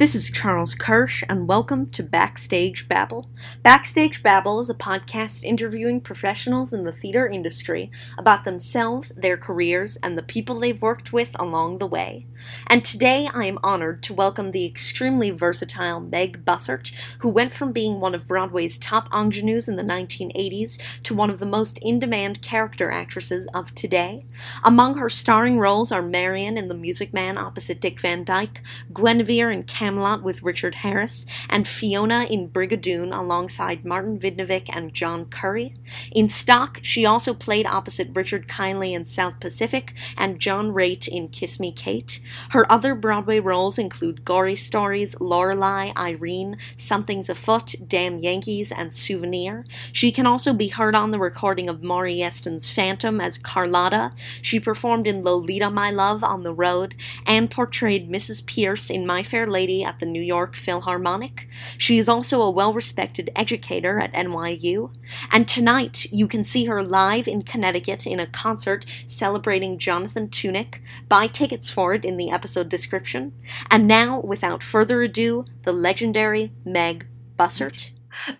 this is Charles Kirsch, and welcome to Backstage Babble. Backstage Babble is a podcast interviewing professionals in the theater industry about themselves, their careers, and the people they've worked with along the way. And today I am honored to welcome the extremely versatile Meg Bussert, who went from being one of Broadway's top ingenues in the 1980s to one of the most in demand character actresses of today. Among her starring roles are Marion in The Music Man opposite Dick Van Dyke, Guinevere in Cam Camelot with Richard Harris, and Fiona in Brigadoon alongside Martin Vidnovic and John Curry. In Stock, she also played opposite Richard Kiley in South Pacific and John Raitt in Kiss Me Kate. Her other Broadway roles include Gorey Stories, Lorelei, Irene, Something's Afoot, Damn Yankees, and Souvenir. She can also be heard on the recording of Maury Yeston's Phantom as Carlotta. She performed in Lolita My Love on the road and portrayed Mrs. Pearce in My Fair Lady at the New York Philharmonic. She is also a well respected educator at NYU. And tonight, you can see her live in Connecticut in a concert celebrating Jonathan Tunick. Buy tickets for it in the episode description. And now, without further ado, the legendary Meg Bussert.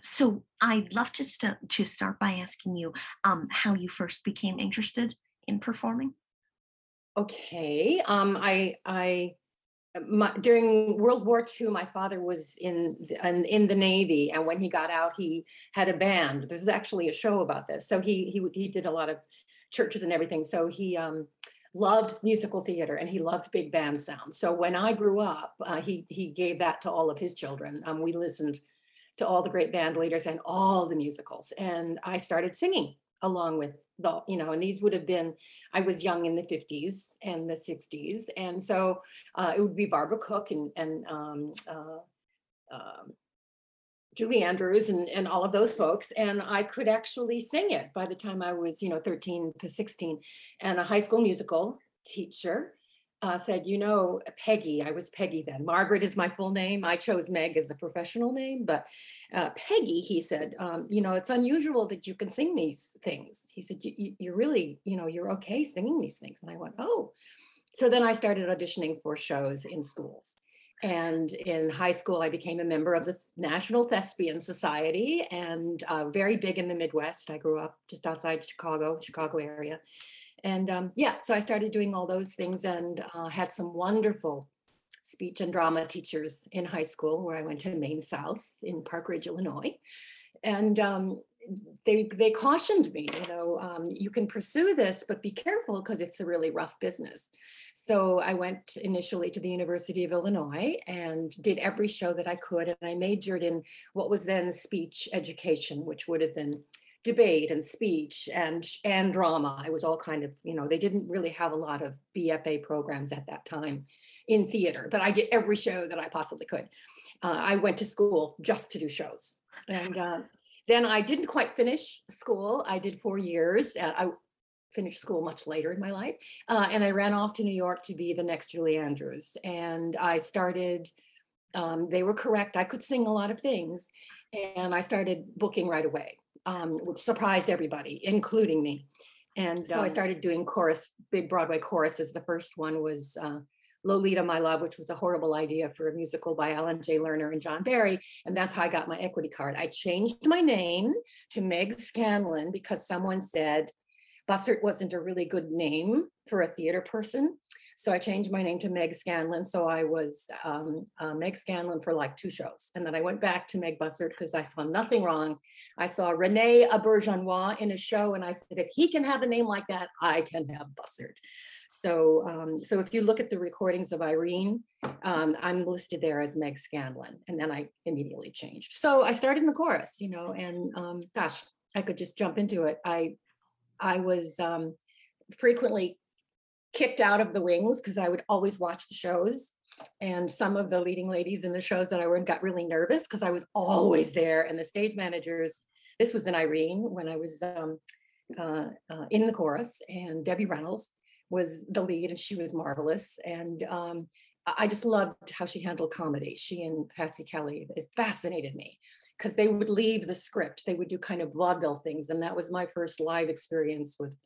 So I'd love to st- to start by asking you um, how you first became interested in performing. Okay. Um, I I my, during World War II, my father was in, in in the Navy, and when he got out, he had a band. There's actually a show about this. So he he he did a lot of churches and everything. So he um, loved musical theater and he loved big band sound. So when I grew up, uh, he he gave that to all of his children. Um, we listened to all the great band leaders and all the musicals, and I started singing along with the you know and these would have been i was young in the 50s and the 60s and so uh, it would be barbara cook and and um, uh, um, julie andrews and, and all of those folks and i could actually sing it by the time i was you know 13 to 16 and a high school musical teacher uh, said, you know, Peggy, I was Peggy then. Margaret is my full name. I chose Meg as a professional name, but uh, Peggy, he said, um, you know, it's unusual that you can sing these things. He said, you, you're really, you know, you're okay singing these things. And I went, oh. So then I started auditioning for shows in schools. And in high school, I became a member of the National Thespian Society and uh, very big in the Midwest. I grew up just outside Chicago, Chicago area and um, yeah, so I started doing all those things and uh, had some wonderful speech and drama teachers in high school where I went to Maine South in Park Ridge, Illinois. And um, they they cautioned me, you know, um, you can pursue this, but be careful because it's a really rough business. So I went initially to the University of Illinois and did every show that I could, and I majored in what was then speech education, which would have been debate and speech and and drama. It was all kind of, you know, they didn't really have a lot of BFA programs at that time in theater, but I did every show that I possibly could. Uh, I went to school just to do shows. And uh, then I didn't quite finish school. I did four years. Uh, I finished school much later in my life. Uh, and I ran off to New York to be the next Julie Andrews. And I started, um, they were correct. I could sing a lot of things. And I started booking right away um, which surprised everybody, including me. And so I started doing chorus, big Broadway choruses. The first one was uh, Lolita, My Love, which was a horrible idea for a musical by Alan J. Lerner and John Barry. And that's how I got my equity card. I changed my name to Meg Scanlon because someone said Bussert wasn't a really good name for a theater person. So I changed my name to Meg Scanlon. So I was um, uh, Meg Scanlon for like two shows. And then I went back to Meg Bussert because I saw nothing wrong. I saw Rene Auberjonois in a show and I said, if he can have a name like that, I can have Bussert. So, um, so if you look at the recordings of Irene, um, I'm listed there as Meg Scanlon, and then I immediately changed. So I started in the chorus, you know, and um, gosh, I could just jump into it. I, I was um, frequently kicked out of the wings because I would always watch the shows. and some of the leading ladies in the shows that I were in got really nervous because I was always there. And the stage managers, this was in Irene when I was um, uh, uh, in the chorus, and Debbie Reynolds was the lead, and she was marvelous. And um, I just loved how she handled comedy. She and Patsy Kelly, it fascinated me because they would leave the script. They would do kind of vaudeville things. And that was my first live experience with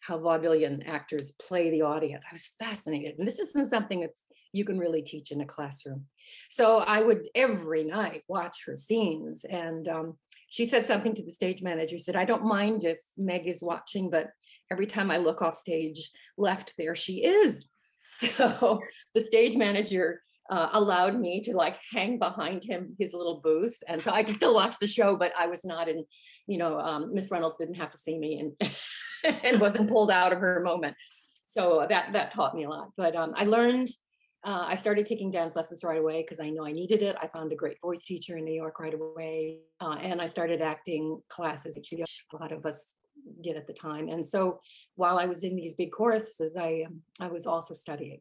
how vaudevillian actors play the audience. I was fascinated. And this isn't something that's you can really teach in a classroom. So I would every night watch her scenes. And um, she said something to the stage manager, said, I don't mind if Meg is watching, but every time I look off stage left, there she is. So the stage manager uh, allowed me to like hang behind him his little booth and so i could still watch the show but i was not in you know um, miss reynolds didn't have to see me and and wasn't pulled out of her moment. So that that taught me a lot. But um, i learned uh, i started taking dance lessons right away because i know i needed it. I found a great voice teacher in new york right away uh, and i started acting classes which a lot of us did at the time. And so while i was in these big choruses i um, i was also studying.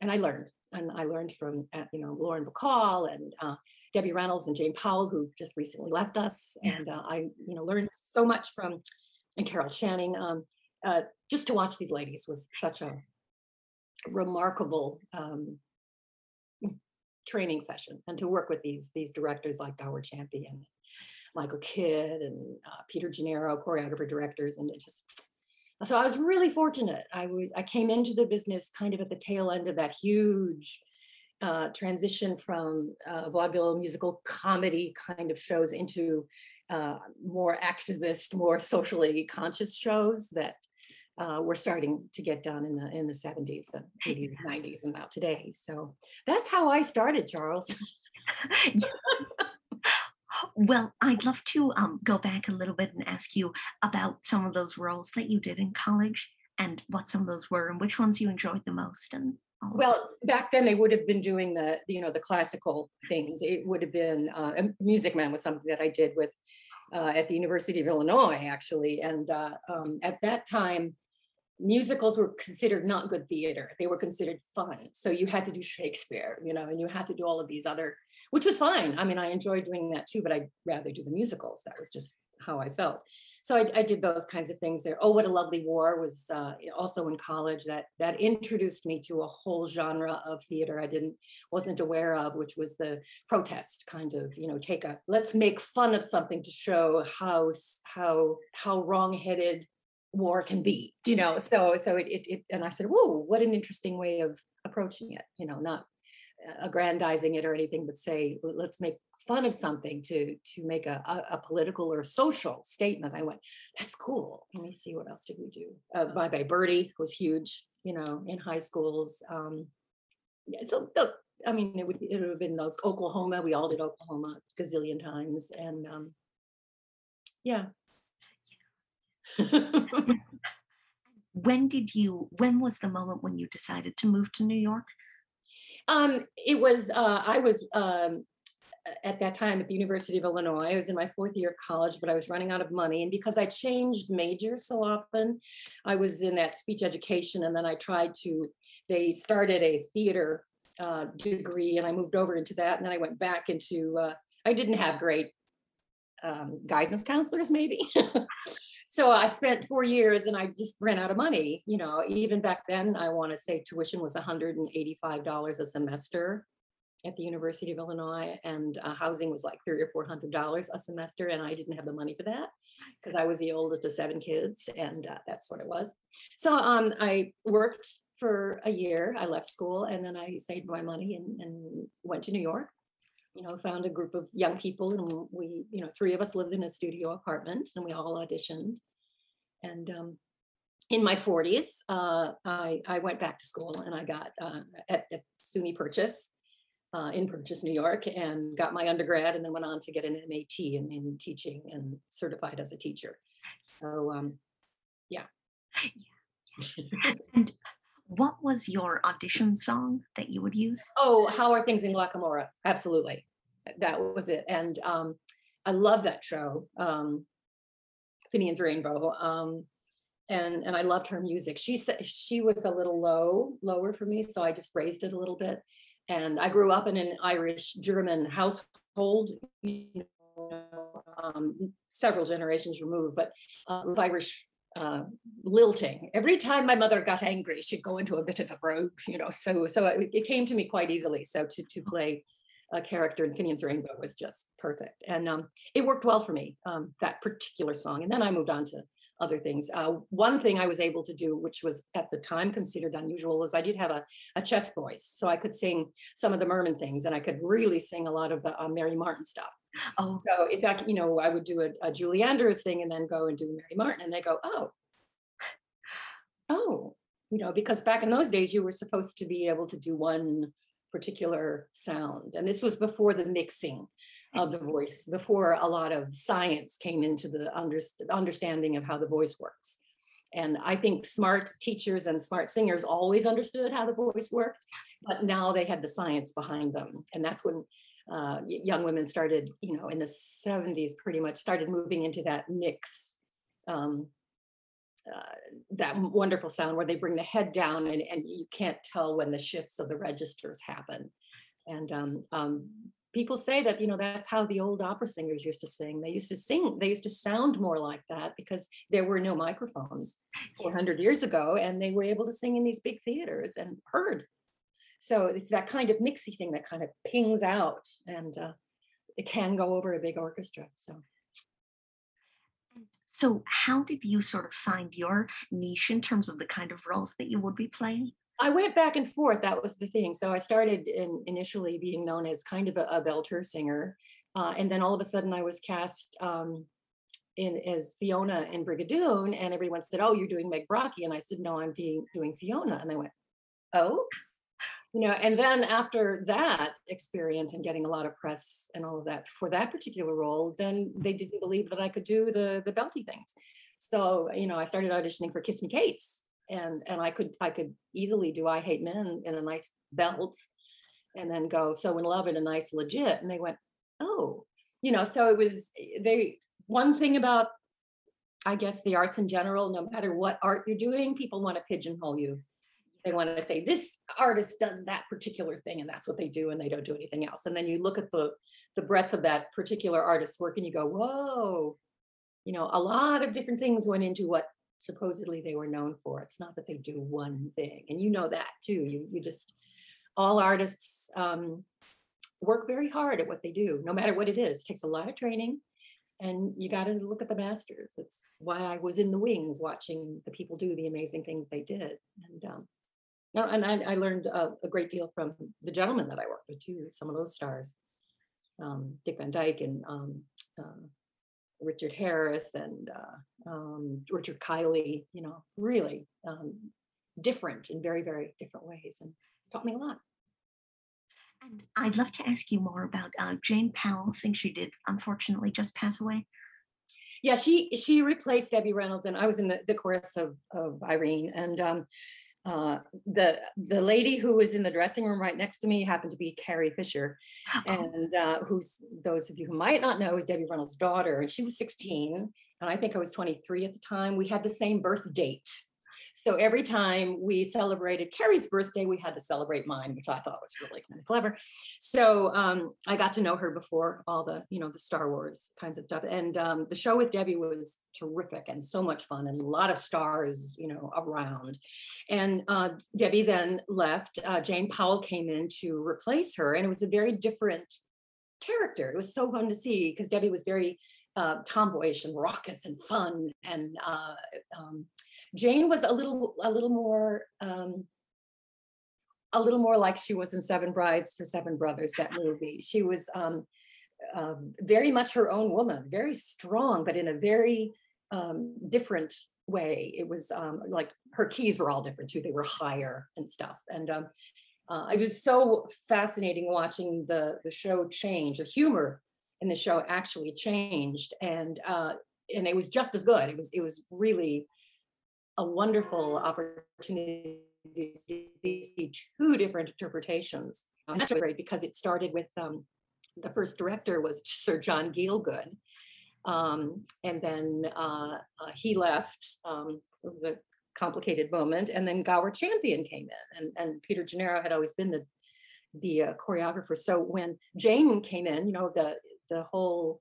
And I learned, and I learned from uh, you know Lauren Bacall and uh, Debbie Reynolds and Jane Powell, who just recently left us, and uh, I you know learned so much from and Carol Channing. Um, uh, just to watch these ladies was such a remarkable um, training session, and to work with these these directors like Gower Champion, Michael Kidd, and uh, Peter Gennaro, choreographer directors, and it just so I was really fortunate. I was I came into the business kind of at the tail end of that huge uh, transition from uh, vaudeville musical comedy kind of shows into uh, more activist, more socially conscious shows that uh, were starting to get done in the in the 70s and 80s, 90s, and now today. So that's how I started, Charles. Well, I'd love to um, go back a little bit and ask you about some of those roles that you did in college and what some of those were and which ones you enjoyed the most and well back then they would have been doing the you know the classical things. It would have been uh, music man was something that i did with uh, at the university of illinois actually. And uh, um, at that time musicals were considered not good theater. They were considered fun. So you had to do shakespeare you know and you had to do all of these other which was fine. I mean i enjoyed doing that too but i'd rather do the musicals. That was just how i felt. So i, I did those kinds of things there. Oh what a lovely war was uh, also in college that that introduced me to a whole genre of theater i didn't wasn't aware of which was the protest kind of you know take a let's make fun of something to show how how how wrong-headed war can be you know? So so it, it, it and i said whoa what an interesting way of approaching it you know not aggrandizing it or anything but say let's make fun of something to to make a, a, a political or social statement. I went that's cool. Let me see what else did we do? Uh, bye bye birdie was huge you know in high schools um yeah so i mean it would it would have been those oklahoma we all did oklahoma gazillion times and um yeah. When did you when was the moment when you decided to move to new york? Um it was uh i was um at that time at the University of Illinois. I was in my fourth year of college, but I was running out of money. And because I changed majors so often, I was in that speech education. And then I tried to, they started a theater uh, degree and I moved over into that. And then I went back into, uh, I didn't have great um, guidance counselors, maybe. so I spent four years and I just ran out of money. You know, even back then, I want to say tuition was $185 a semester at the University of Illinois, and uh, housing was like three or four hundred dollars a semester, and I didn't have the money for that because I was the oldest of seven kids, and uh, that's what it was. So um, I worked for a year. I left school, and then I saved my money and, and went to New York you know, found a group of young people and we, you know, three of us lived in a studio apartment and we all auditioned. And um, in my 40s, uh, I, I went back to school and I got uh, at, at SUNY Purchase uh, in Purchase, New York, and got my undergrad and then went on to get an MAT in, in teaching and certified as a teacher. So, um, yeah. yeah. and what was your audition song that you would use? Oh, How Are Things in Glocca Morra? Absolutely. That was it. And um, I love that show, um, Finian's Rainbow. Um, and and I loved her music. She said she was a little low, lower for me, so I just raised it a little bit. And I grew up in an Irish German household, you know, um, several generations removed, but uh, Irish uh, lilting. Every time my mother got angry, she'd go into a bit of a brogue, you know. So so it, it came to me quite easily. So to to play a character in Finian's Rainbow was just perfect, and um, it worked well for me um, that particular song. And then I moved on to other things. Uh, one thing I was able to do, which was at the time considered unusual, was I did have a, a chest voice. So I could sing some of the Merman things and I could really sing a lot of the uh, Mary Martin stuff. Oh. So in fact, you know, I would do a, a Julie Andrews thing and then go and do Mary Martin and they go, oh, oh, you know, because back in those days you were supposed to be able to do one particular sound. And this was before the mixing of the voice, before a lot of science came into the understanding of how the voice works. And I think smart teachers and smart singers always understood how the voice worked, but now they had the science behind them. And that's when uh, young women started, you know, in the 70s, pretty much started moving into that mix um, uh, that wonderful sound where they bring the head down and, and you can't tell when the shifts of the registers happen. And um, um, people say that, you know, that's how the old opera singers used to sing. They used to sing, they used to sound more like that because there were no microphones 400 years ago and they were able to sing in these big theaters and heard. So it's that kind of mixy thing that kind of pings out and uh, it can go over a big orchestra. So. So, how did you sort of find your niche in terms of the kind of roles that you would be playing? I went back and forth. That was the thing. So I started in initially being known as kind of a, a belter singer, uh, and then all of a sudden I was cast um, in as Fiona in Brigadoon, and everyone said, "Oh, you're doing Meg Brockie," and I said, "No, I'm being, doing Fiona," and they went, "Oh." you know and then after that experience and getting a lot of press and all of that for that particular role then they didn't believe that i could do the the belty things so you know i started auditioning for kiss me kate's and and i could i could easily do i hate men in a nice belt and then go so in love in a nice legit and they went oh. You know so it was eh, they one thing about i guess the arts in general no matter what art you're doing people want to pigeonhole you. They want to say this artist does that particular thing and that's what they do and they don't do anything else. And then you look at the the breadth of that particular artist's work and you go whoa. You know a lot of different things went into what supposedly they were known for it's not that they do one thing and you know that too you you just all artists um, work very hard at what they do no matter what it is it takes a lot of training and you got to look at the masters it's why i was in the wings watching the people do the amazing things they did and um, and I, I learned a, a, great deal from the gentlemen that I worked with too. Some of those stars, um, Dick Van Dyke and um, uh, Richard Harris and uh, um, Richard Kiley. You know, really um, different in very very different ways, and taught me a lot. And I'd love to ask you more about uh, Jane Powell, since she did unfortunately just pass away. Yeah, she she replaced Debbie Reynolds, and I was in the, the chorus of of Irene, and um, uh, the the lady who was in the dressing room right next to me happened to be Carrie Fisher, and uh, who's those of you who might not know is Debbie Reynolds' daughter, and she was 16, and I think I was 23 at the time. We had the same birth date, so every time we celebrated Carrie's birthday, we had to celebrate mine, which I thought was really kind of clever. So um, I got to know her before all the, you know, the Star Wars kinds of stuff. And um, the show with Debbie was terrific and so much fun and a lot of stars, you know, around. And uh, Debbie then left. Uh, Jane Powell came in to replace her, and it was a very different character. It was so fun to see because Debbie was very uh, tomboyish and raucous and fun and uh, um, Jane was a little a little more um, a little more like she was in Seven Brides for Seven Brothers, that movie. She was um, uh, very much her own woman, very strong, but in a very um, different way. It was um, like her keys were all different too. They were higher and stuff. And um, uh, it was so fascinating watching the the show change. The humor in the show actually changed, and uh, and it was just as good. It was it was really a wonderful opportunity to see two different interpretations. And that's great because it started with um, the first director was Sir John Gielgud. Um, and then uh, uh, he left. Um, it was a complicated moment. And then Gower Champion came in, and, and Peter Gennaro had always been the the uh, choreographer. So when Jane came in, you know, the the whole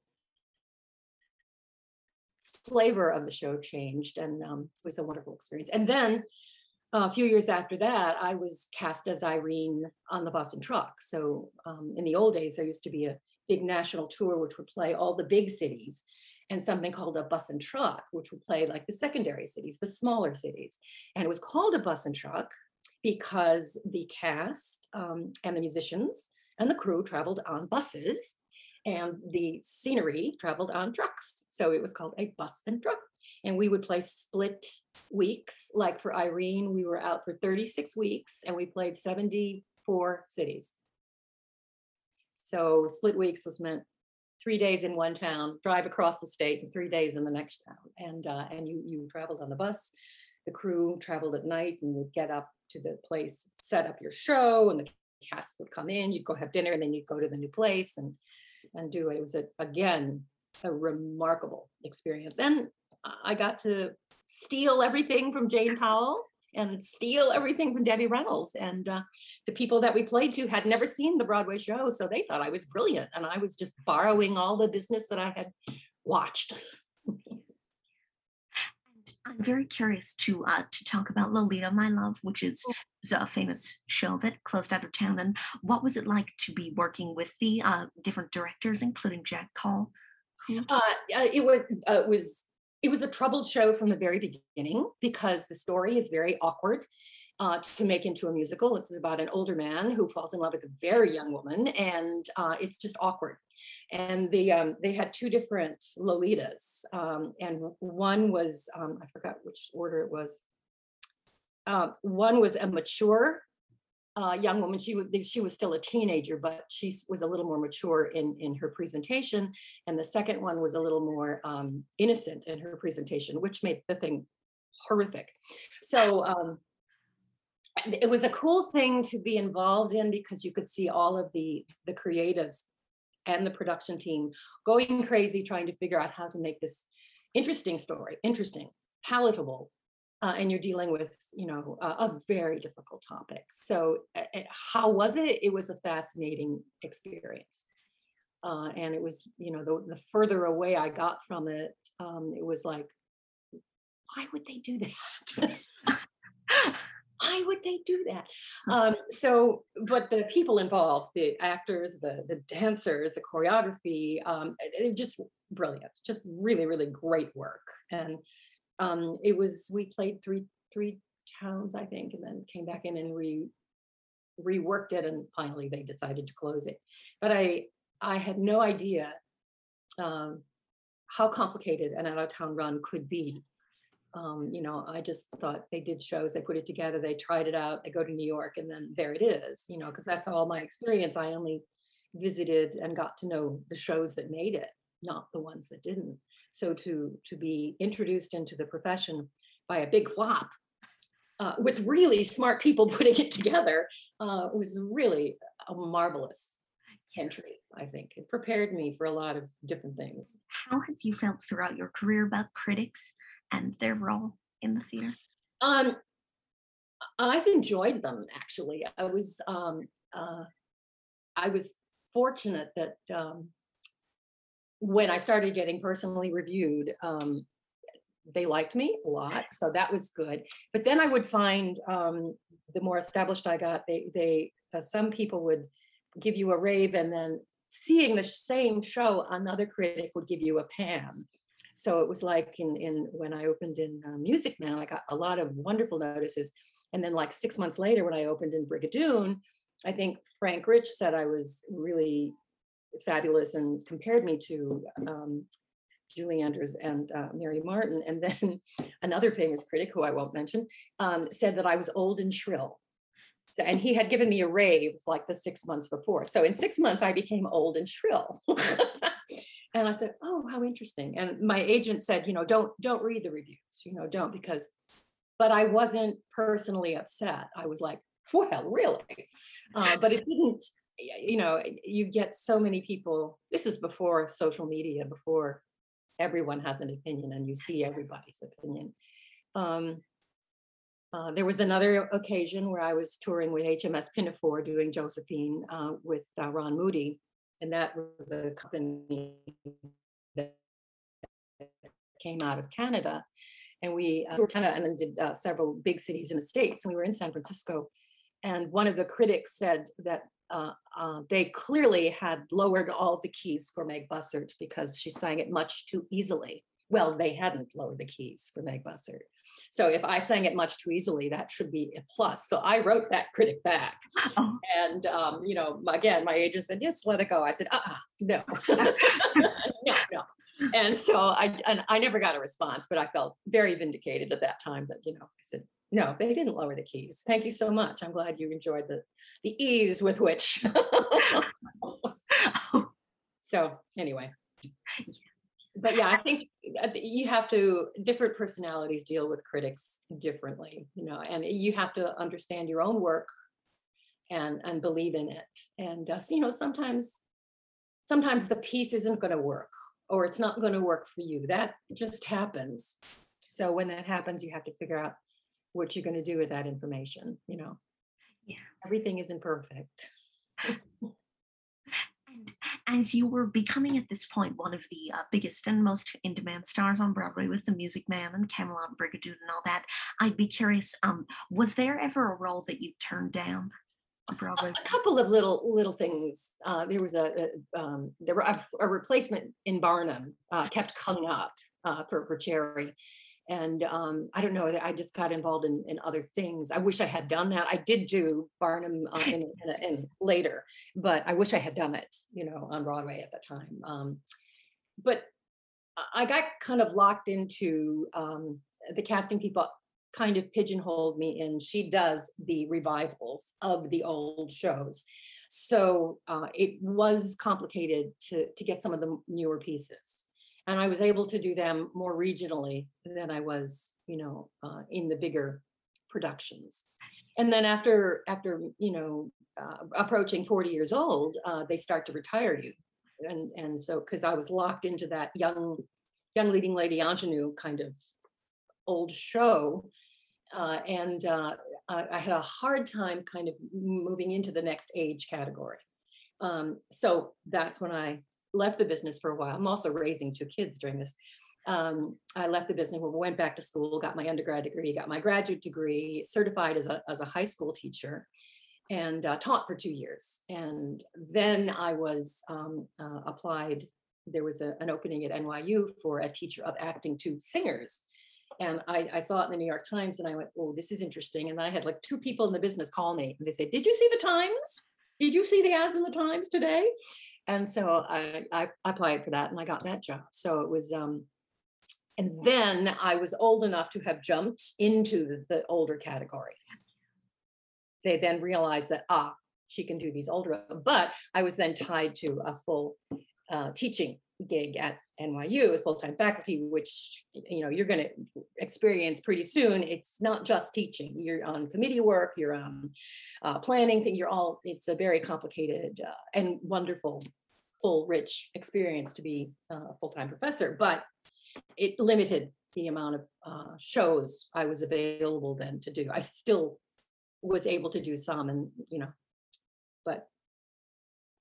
flavor of the show changed, and um, it was a wonderful experience. And then a few years after that, I was cast as Irene on the bus and truck. So um, in the old days, there used to be a big national tour which would play all the big cities and something called a bus and truck, which would play like the secondary cities, the smaller cities. And it was called a bus and truck because the cast um, and the musicians and the crew traveled on buses and the scenery traveled on trucks. So it was called a bus and truck. And we would play split weeks. Like for Irene, we were out for 36 weeks and we played 74 cities. So split weeks was meant three days in one town, drive across the state, and three days in the next town. And uh, and you you traveled on the bus. The crew traveled at night and would get up to the place, set up your show, and the cast would come in. You'd go have dinner, and then you'd go to the new place and and do it. It was a, again a remarkable experience, and I got to steal everything from Jane Powell and steal everything from Debbie Reynolds. And uh, the people that we played to had never seen the Broadway show, so they thought I was brilliant. And I was just borrowing all the business that I had watched. I'm very curious to uh, to talk about Lolita, My Love, which is, is a famous show that closed out of town. And what was it like to be working with the uh, different directors, including Jack Cole? Uh, it was uh, was it was a troubled show from the very beginning because the story is very awkward uh, to make into a musical. It's about an older man who falls in love with a very young woman, and uh, it's just awkward. And the um, they had two different Lolitas, um, and one was um, I forgot which order it was. Uh, one was a mature uh, young woman. She was she was still a teenager, but she was a little more mature in in her presentation. And the second one was a little more um, innocent in her presentation, which made the thing horrific. So um, it was a cool thing to be involved in because you could see all of the the creatives and the production team going crazy trying to figure out how to make this interesting story interesting palatable uh, and you're dealing with you know a, a very difficult topic. So uh, how was it? It was a fascinating experience. Uh, and it was you know the, the further away i got from it um, it was like why would they do that why would they do that um, so but the people involved the actors the the dancers the choreography um, just brilliant just really really great work and um, it was we played three three towns I think, and then came back in and re reworked it, and finally they decided to close it. But I I had no idea um, how complicated an out of town run could be. Um, you know, I just thought they did shows, they put it together, they tried it out, they go to New York, and then there it is. You know, because that's all my experience. I only visited and got to know the shows that made it, not the ones that didn't. So to to be introduced into the profession by a big flop uh, with really smart people putting it together uh, was really a marvelous entry. I think it prepared me for a lot of different things. How have you felt throughout your career about critics and their role in the theater? Um, I've enjoyed them actually. I was um, uh, I was fortunate that um, when I started getting personally reviewed, um, they liked me a lot, so that was good. But then I would find um, the more established I got, they they uh, some people would give you a rave, and then seeing the same show, another critic would give you a pan. So it was like in in when I opened in uh, Music Man, I got a lot of wonderful notices, and then like six months later, when I opened in Brigadoon, I think Frank Rich said I was really fabulous and compared me to um, Julie Andrews and uh, Mary Martin. And then another famous critic, who I won't mention, um, said that I was old and shrill. So, and he had given me a rave like the six months before. So in six months, I became old and shrill. and I said, "Oh, how interesting!" And my agent said, "You know, don't don't read the reviews. You know, don't because." But I wasn't personally upset. I was like, "Well, really?" Uh, but it didn't you know you get so many people this is before social media before everyone has an opinion and you see everybody's opinion um, uh, there was another occasion where I was touring with HMS Pinafore doing Josephine uh, with uh, Ron Moody, and that was a company that came out of Canada. And we uh, toured Canada and then did uh, several big cities in the States. And we were in San Francisco. And one of the critics said that uh, uh, they clearly had lowered all the keys for Meg Bussert because she sang it much too easily. Well, they hadn't lowered the keys for Meg Bussert. So if I sang it much too easily, that should be a plus. So I wrote that critic back. Oh. And, um, you know, again, my agent said, just let it go. I said, uh-uh, no, no, no. And so I, and I never got a response, but I felt very vindicated at that time that, you know, I said, no, they didn't lower the keys. Thank you so much. I'm glad you enjoyed the, the ease with which. so anyway. But yeah, I think uh, you have to, different personalities deal with critics differently, you know, and you have to understand your own work and, and believe in it. And, uh, so, you know, sometimes, sometimes the piece isn't going to work or it's not going to work for you. That just happens. So when that happens, you have to figure out what you're going to do with that information, you know. Yeah. Everything isn't perfect. And as you were becoming at this point one of the uh, biggest and most in-demand stars on Broadway with The Music Man and Camelot and Brigadoon and all that, I'd be curious, um, was there ever a role that you turned down Broadway? a couple of little little things. Uh, there was a, a um, there were a, a replacement in Barnum uh, kept coming up uh, for for Chairy, and um, I don't know. I just got involved in, in other things. I wish I had done that. I did do Barnum uh, in, in, in later, but I wish I had done it. You know, on Broadway at the time. Um, but I got kind of locked into um, the casting people kind of pigeonholed me in she does the revivals of the old shows. So uh, it was complicated to to get some of the newer pieces. And i was able to do them more regionally than i was you know uh, in the bigger productions. And then after after you know uh, approaching 40 years old uh, they start to retire you. And and so because i was locked into that young young leading lady ingenue kind of old show uh, and uh, I, I, had a hard time kind of moving into the next age category. Um, so that's when I left the business for a while. I'm also raising two kids during this. Um, I left the business, went back to school, got my undergrad degree, got my graduate degree, certified as a, as a high school teacher, and uh, taught for two years. And then I was um, uh, applied, there was a, an opening at NYU for a teacher of acting to singers and I, I, saw it in the New York Times and I went, oh, this is interesting. And I had like two people in the business call me and they said, did you see the Times? Did you see the ads in the Times today? And so I, I applied for that and I got that job. So it was, um, and then I was old enough to have jumped into the older category. They then realized that, ah, she can do these older, but I was then tied to a full uh, teaching gig at NYU as full-time faculty, which you know you're going to experience pretty soon. It's not just teaching; you're on committee work, you're on uh, planning. Thing you're all. It's a very complicated uh, and wonderful, full, rich experience to be a full-time professor. But it limited the amount of uh, shows I was available then to do. I still was able to do some, and you know, but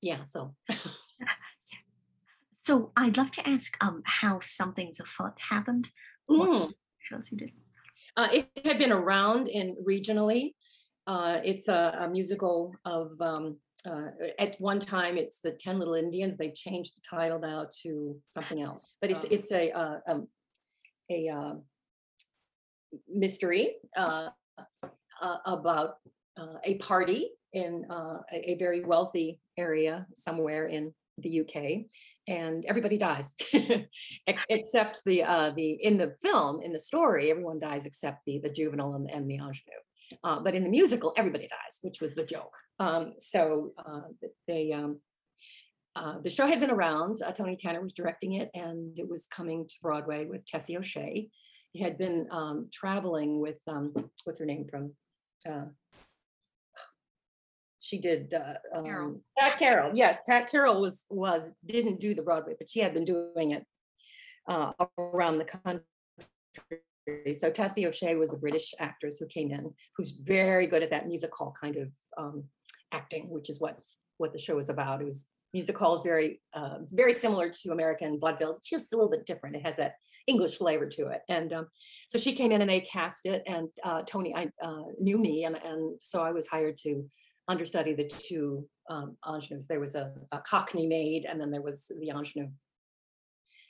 yeah. So. So I'd love to ask um, how Something's Afoot happened. Mm. shows you did? Uh, it had been around in regionally. Uh, it's a, a, musical of, um, uh, at one time, it's the 10 Little Indians. They changed the title now to something else. But it's, oh. it's a, uh, um, a uh, mystery uh, about a party in a, a very wealthy area somewhere in the UK, and everybody dies except the uh, the in the film in the story everyone dies except the the juvenile and, and the ingenue. Uh, but in the musical, everybody dies, which was the joke. Um, so uh, they um, uh, the show had been around. Uh, Tony Tanner was directing it, and it was coming to Broadway with Tessie O'Shea. He had been um, traveling with um, what's her name from uh, she did uh, Carol. um, Pat Carroll. Yes, Pat Carroll was was didn't do the Broadway, but she had been doing it uh, around the country So Tessie O'Shea was a British actress who came in, who's very good at that music hall kind of um, acting, which is what what the show is about. It was music hall is very uh, very similar to American vaudeville, just a little bit different. It has that English flavor to it. And um, so she came in and they cast it, and uh, Tony I, uh, knew me, and and so I was hired to understudy the two um, ingenues. There was a, a Cockney maid, and then there was the ingenue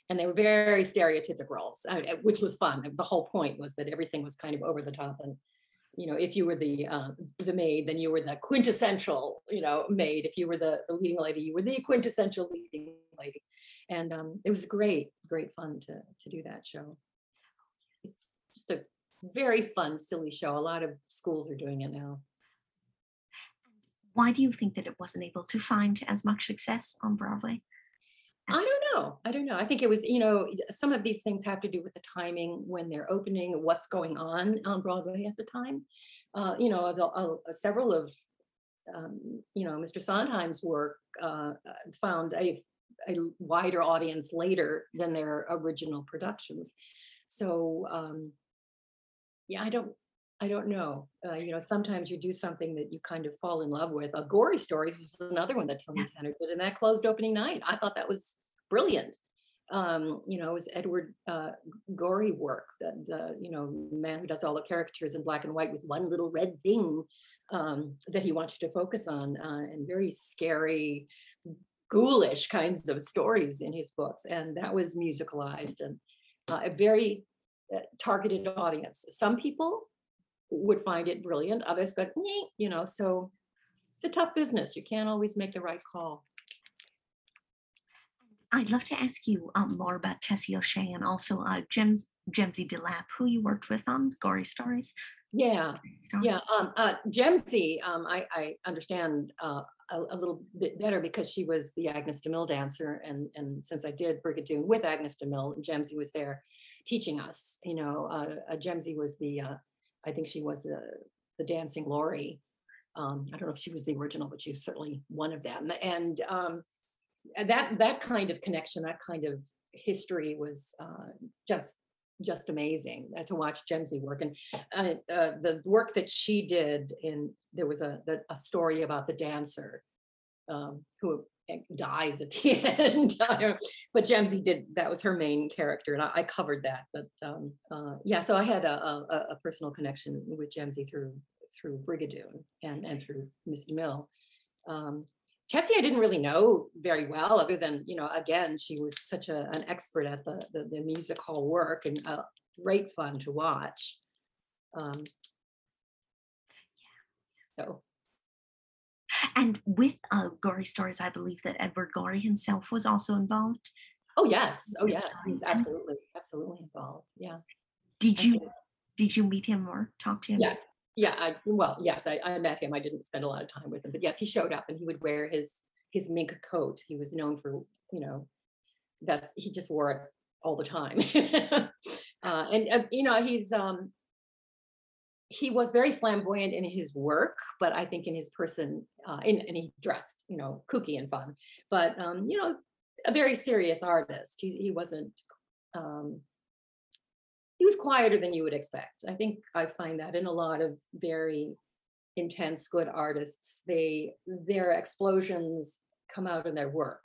and they were very stereotypic roles, which was fun. The whole point was that everything was kind of over the top, and you know, if you were the uh, the maid, then you were the quintessential, you know, maid. If you were the, the leading lady, you were the quintessential leading lady, and um, it was great, great fun to to do that show. It's just a very fun, silly show. A lot of schools are doing it now. Why do you think that it wasn't able to find as much success on Broadway? I don't know. I don't know. I think it was, you know, some of these things have to do with the timing when they're opening, what's going on on Broadway at the time. Uh, you know, the, uh, several of, um, you know, Mr. Sondheim's work uh, found a, a wider audience later than their original productions. So, um, yeah, I don't, I don't know. Uh, you know, sometimes you do something that you kind of fall in love with. A Gorey Stories was another one that Tony yeah. Tanner did, and that closed opening night. I thought that was brilliant. Um, you know, it was Edward uh, Gorey work, that the you know man who does all the caricatures in black and white with one little red thing um, that he wants you to focus on, uh, and very scary, ghoulish kinds of stories in his books, and that was musicalized and uh, a very uh, targeted audience. Some people would find it brilliant. Others go, you know, so it's a tough business. You can't always make the right call. I'd love to ask you um, more about Tessie O'Shea and also uh, James Gemze de Lappe, who you worked with on Gorey Stories. Yeah, yeah. Um, uh, Gemze, um, I, I understand uh, a, a, little bit better because she was the Agnes DeMille dancer, and and since I did Brigadoon with Agnes DeMille, Gemze was there teaching us. You know, uh, uh Gemze was the uh, I think she was the the dancing Laurey. Um, I don't know if she was the original, but she was certainly one of them. And um, that that kind of connection, that kind of history was uh, just just amazing uh, to watch Gemze work and uh, uh, the work that she did in there was a a story about the dancer um, who dies at the end but Gemze did that was her main character and I, I covered that but um, uh, yeah so I had a, a, a, personal connection with Gemze through through Brigadoon and and through Miss Mill um, Tessie, I didn't really know very well, other than you know, again, she was such a, an expert at the, the, the music hall work and uh, great fun to watch. Um, yeah. so, and with uh, Gorey Stories, I believe that Edward Gorey himself was also involved. Oh yes, oh yes, he's absolutely, absolutely involved. Yeah. Did you did you meet him or talk to him? Yes, yeah, I, well, yes, I, I met him. I didn't spend a lot of time with him, but yes, he showed up and he would wear his his mink coat. He was known for, you know, that's he just wore it all the time. uh, and uh, you know, he's um he was very flamboyant in his work, but I think in his person, uh, in, and he dressed, you know, kooky and fun. But um, you know, a very serious artist. He he wasn't um, he was quieter than you would expect. I think I find that in a lot of very intense good artists, they their explosions come out in their work,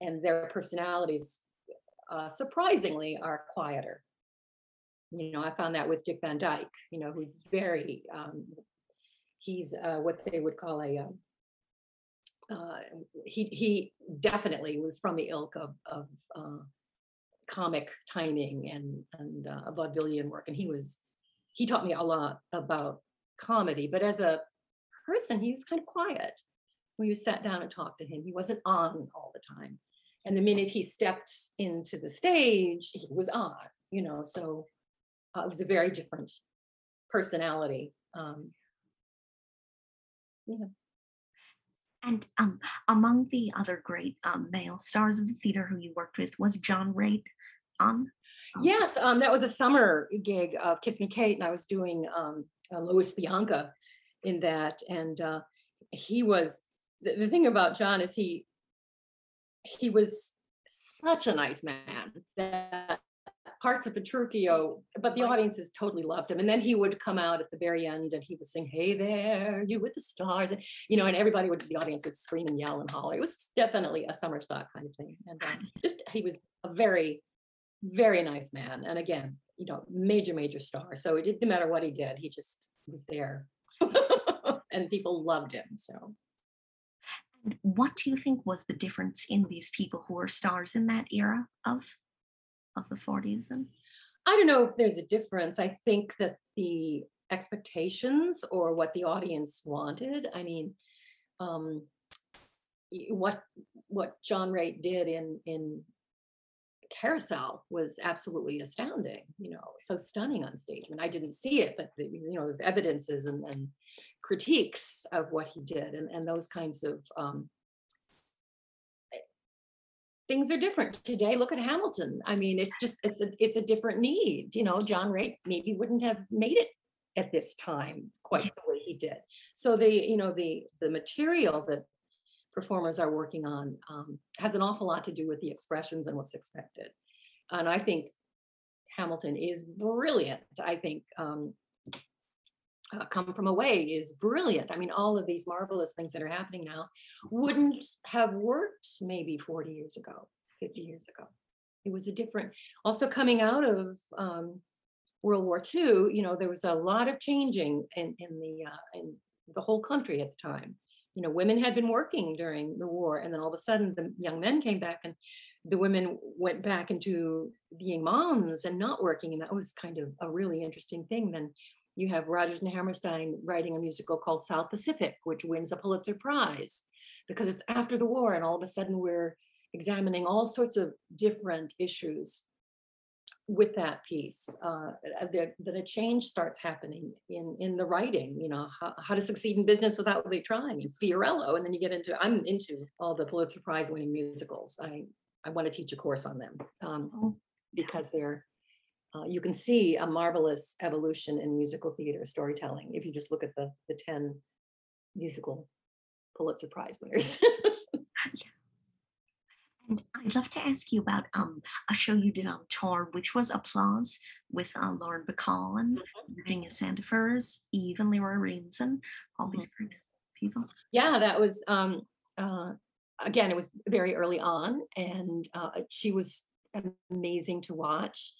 and their personalities uh, surprisingly are quieter. You know, I found that with Dick Van Dyke. You know, who very um, he's uh, what they would call a um, uh, he he definitely was from the ilk of of uh, comic timing and and uh, vaudevillian work, and he was he taught me a lot about comedy. But as a person, he was kind of quiet. When you sat down and talked to him, he wasn't on all the time. And the minute he stepped into the stage, he was on. You know, so uh, it was a very different personality. Um, yeah. And um, among the other great um, male stars of the theater who you worked with was John Raitt on? Um, yes, um, that was a summer gig of Kiss Me Kate, and I was doing um, uh, Lois Bianca in that. And uh, he was the, the thing about John is he he was such a nice man that parts of Petruchio, but the audiences totally loved him. And then he would come out at the very end and he would sing, Hey there, you with the stars. And, you know, and everybody would, the audience would scream and yell and holler. It was definitely a summer stock kind of thing. And um, just, he was a very, very nice man. And again, you know, major, major star. So it didn't matter what he did, he just was there. and people loved him. So. What do you think was the difference in these people who were stars in that era of of the 40s and I don't know if there's a difference. I think that the expectations or what the audience wanted. I mean, um, what what John Raitt did in in Carousel was absolutely astounding. You know, so stunning on stage. I mean, I didn't see it, but the, you know, there's evidences and, and critiques of what he did, and and those kinds of um, things are different today. Look at Hamilton. I mean, it's just it's a it's a different need. You know, John Raitt maybe wouldn't have made it at this time quite the way he did. So the you know the the material that performers are working on um, has an awful lot to do with the expressions and what's expected. And I think Hamilton is brilliant. I think um, uh, Come From Away is brilliant. I mean, all of these marvelous things that are happening now wouldn't have worked maybe 40 years ago, 50 years ago. It was a different, also coming out of um, World War II, you know, there was a lot of changing in, in the uh, in the whole country at the time. You know, women had been working during the war, and then all of a sudden the young men came back, and the women went back into being moms and not working, and that was kind of a really interesting thing. Then you have Rodgers and Hammerstein writing a musical called South Pacific, which wins a Pulitzer Prize because it's after the war, and all of a sudden we're examining all sorts of different issues with that piece. Uh, that, that a change starts happening in in the writing. You know how, how to succeed in business without really trying. And Fiorello, and then you get into I'm into all the Pulitzer Prize winning musicals. I I want to teach a course on them um, oh, because they're uh, you can see a marvelous evolution in musical theater storytelling if you just look at the the 10 musical Pulitzer Prize winners. and I'd love to ask you about um a show you did on tour, which was Applause with uh, Lauren Bacall and Virginia Sandefurs, Eve and Leroy Williamson, all these great people. yeah, that was um, uh, again, it was very early on, and uh, she was amazing to watch.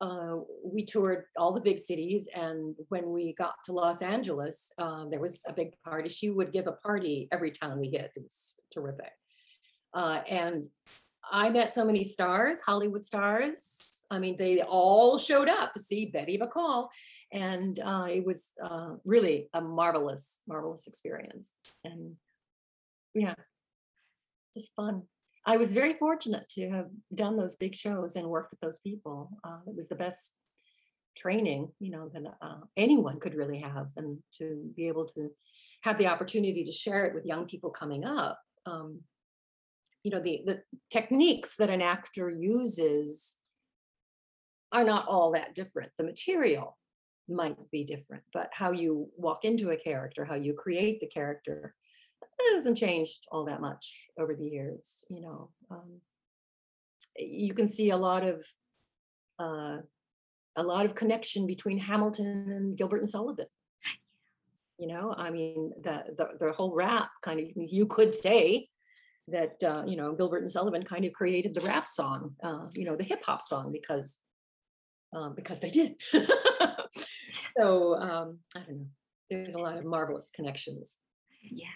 Uh, we toured all the big cities, and when we got to Los Angeles, uh, there was a big party. She would give a party every town we hit. It was terrific. Uh, and I met so many stars, Hollywood stars. I mean, they all showed up to see Betty Bacall, and uh, it was uh, really a marvelous, marvelous experience. And yeah, just fun. I was very fortunate to have done those big shows and worked with those people. Uh, it was the best training, you know, that uh, anyone could really have, and to be able to have the opportunity to share it with young people coming up. Um, you know, the the techniques that an actor uses are not all that different. The material might be different, but how you walk into a character, how you create the character, it hasn't changed all that much over the years. You know, um, you can see a lot of uh, a lot of connection between Hamilton and Gilbert and Sullivan. You know, I mean, the the, the whole rap kind of you could say that uh, you know Gilbert and Sullivan kind of created the rap song, uh, you know, the hip hop song because um, because they did. so um, I don't know. There's a lot of marvelous connections Yeah.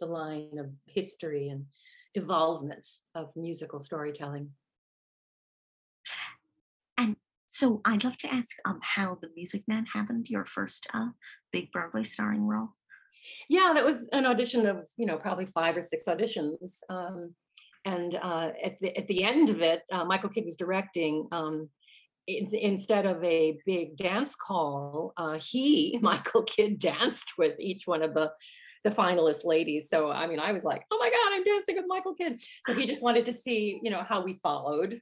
The line of history and evolvement of musical storytelling. And so I'd love to ask um how the Music Man happened, your first uh big Broadway starring role. Yeah, that was an audition of you know probably five or six auditions, um, and uh, at the at the end of it, uh, Michael Kidd was directing. Um, in- instead of a big dance call, uh, he Michael Kidd danced with each one of the the finalist ladies. So I mean, I was like, oh my god, I'm dancing with Michael Kidd. So he just wanted to see you know how we followed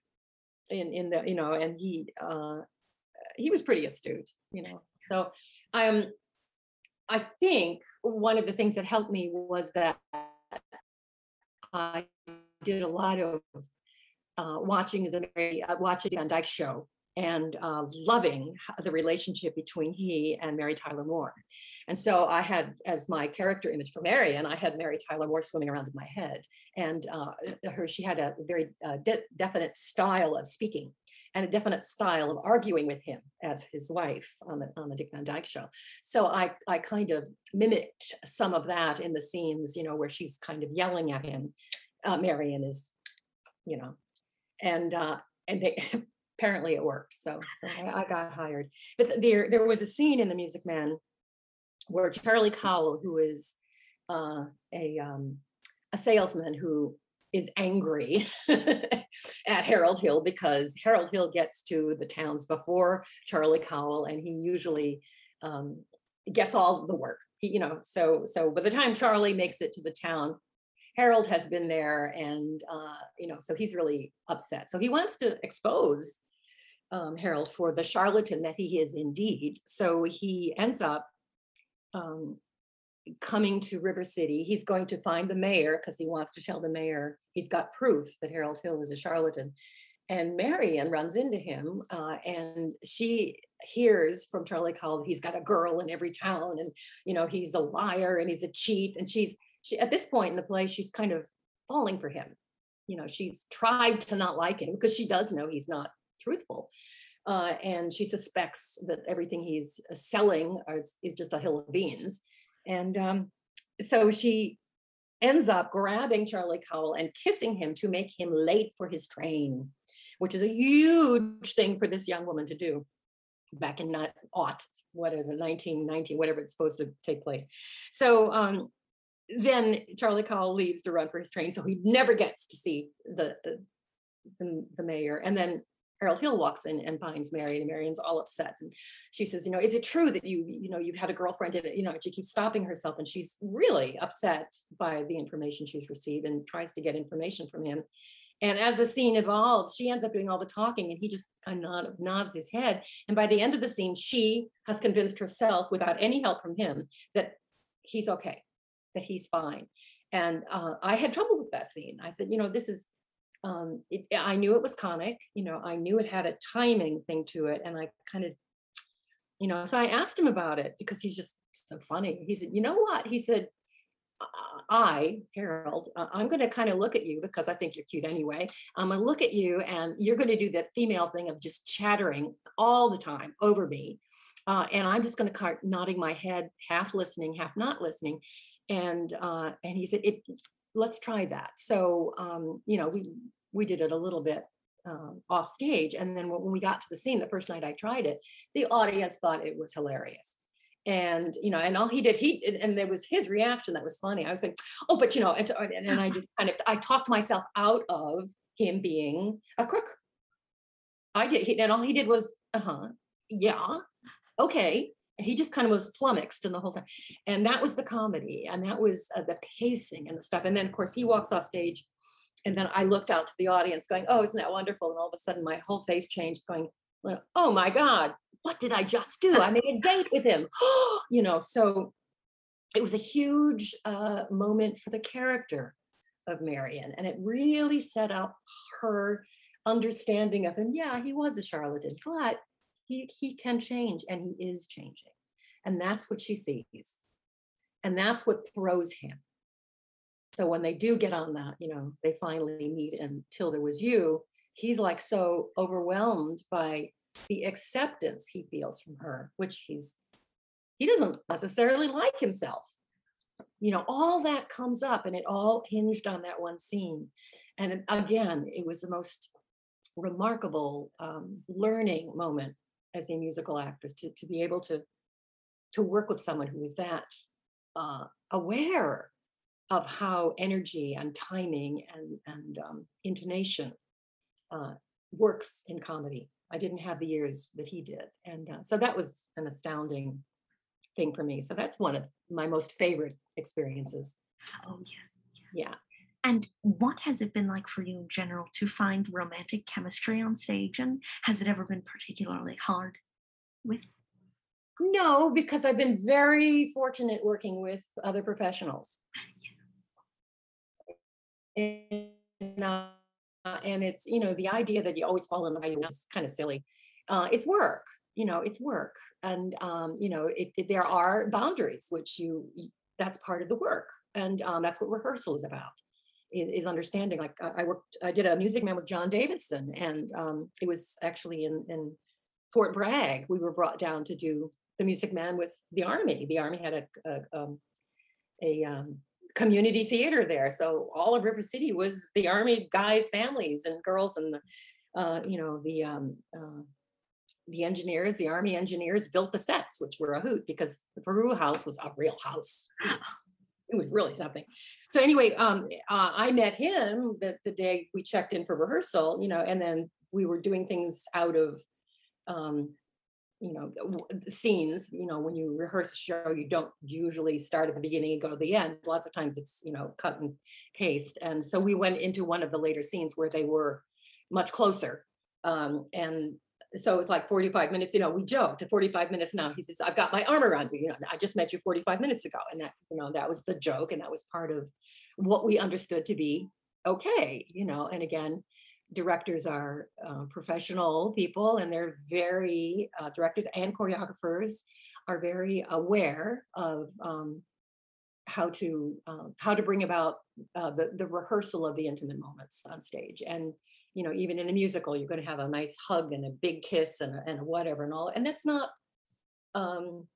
in in the you know, and he uh, he was pretty astute, you know. So um, I think one of the things that helped me was that I did a lot of uh, watching the Mary, uh, watching the Van Dyke show and uh, loving the relationship between he and Mary Tyler Moore. And so I had, as my character image for Marion, I had Mary Tyler Moore swimming around in my head. And uh, her, she had a very uh, de- definite style of speaking and a definite style of arguing with him as his wife on the, on the Dick Van Dyke show. So I, I kind of mimicked some of that in the scenes, you know, where she's kind of yelling at him. Uh, Marion is, you know, and uh, and they apparently it worked. So, so I, I got hired. But there there was a scene in The Music Man where Charlie Cowell, who is uh, a um, a salesman who is angry at Harold Hill because Harold Hill gets to the towns before Charlie Cowell, and he usually um, gets all the work. You know, so so by the time Charlie makes it to the town, Harold has been there, and uh, you know, so he's really upset. So he wants to expose um, Harold for the charlatan that he is indeed. So he ends up um, coming to River City. He's going to find the mayor because he wants to tell the mayor he's got proof that Harold Hill is a charlatan. And Marion runs into him uh, and she hears from Charlie Cowell he's got a girl in every town and you know he's a liar and he's a cheat and she's she at this point in the play she's kind of falling for him you know she's tried to not like him because she does know he's not truthful uh, and she suspects that everything he's uh, selling is, is just a hill of beans. And um, so she ends up grabbing charlie cowell and kissing him to make him late for his train which is a huge thing for this young woman to do back in not aught what is it 1919 whatever it's supposed to take place. So um then charlie cowell leaves to run for his train so he never gets to see the the, the mayor. And then Harold Hill walks in and finds Marion, and Marion's all upset. And she says, "You know, is it true that you, you know, you've had a girlfriend?" And you know, she keeps stopping herself, and she's really upset by the information she's received, and tries to get information from him. And as the scene evolves, she ends up doing all the talking, and he just kind of nod, nods his head. And by the end of the scene, she has convinced herself, without any help from him, that he's okay, that he's fine. And uh, I had trouble with that scene. I said, you know, this is um, it, I knew it was comic, you know, I knew it had a timing thing to it. And I kind of, you know, so I asked him about it because he's just so funny. He said, you know what? He said, "I- Harold, uh, I'm going to kind of look at you because I think you're cute anyway. I'm going to look at you and you're going to do that female thing of just chattering all the time over me. Uh, and I'm just going to start nodding my head, half listening, half not listening. And uh, and he said, it, let's try that. So um, you know, we we did it a little bit um, off stage, and then when, we got to the scene, the first night I tried it, the audience thought it was hilarious. And you know, and all he did, he and- there was his reaction that was funny. I was going, oh, but you know, and and I just kind of I talked myself out of him being a crook. I did, and all he did was, uh huh, yeah, okay. He just kind of was flummoxed and the whole time. And that was the comedy, and that was uh, the pacing and the stuff. And then, of course, he walks off stage, and then I looked out to the audience, going, "Oh, isn't that wonderful?" And all of a sudden, my whole face changed, going, "Oh my God, what did I just do? I made a date with him." you know, so it was a huge uh, moment for the character of Marion, and it really set up her understanding of him. Yeah, he was a charlatan, but he he can change, and he is changing, and that's what she sees, and that's what throws him. So when they do get on that, you know, they finally meet, and till there was you, he's like so overwhelmed by the acceptance he feels from her, which he's he doesn't necessarily like himself. You know all that comes up and it all hinged on that one scene. And again it was the most remarkable um, learning moment as a musical actress to, to be able to to work with someone who is that uh, aware of how energy and timing and and um, intonation uh, works in comedy. I didn't have the years that he did and uh, so that was an astounding thing for me. So that's one of my most favorite experiences. Oh yeah. yeah And what has it been like for you in general to find romantic chemistry on stage? And has it ever been particularly hard with? No, because I've been very fortunate working with other professionals. And, uh, and it's, you know, the idea that you always fall in love is kind of silly. uh, it's work you know it's work and um, you know it, it- there are boundaries which you that's part of the work and um, that's what rehearsal is about is, is understanding like I, worked i did a music man with john davidson and um, it was actually in in fort bragg. We were brought down to do the music man with the army. The army had a a, um, a um, community theater there. So all of river city was the army guys families and girls and the uh, you know the um, uh, the engineers, the army engineers built the sets, which were a hoot because the Paroo house was a real house. It was, really something. So anyway, um, uh, I met him the, the day we checked in for rehearsal, you know, and then we were doing things out of, um, you know, scenes, you know, when you rehearse a show, you don't usually start at the beginning and go to the end. Lots of times it's, you know, cut and paste. And so we went into one of the later scenes where they were much closer. Um, and so it was like 45 minutes, you know, we joked at 45 minutes now. He says, I've got my arm around you. You know, I just met you 45 minutes ago. And that, you know, that was the joke. And that was part of what we understood to be okay, you know, and again, directors are uh, professional people and they're very, uh, directors and choreographers are very aware of um, how to um, how to bring about uh, the the rehearsal of the intimate moments on stage and you know even in a musical you're going to have a nice hug and a big kiss and a, and a whatever and all and that's not um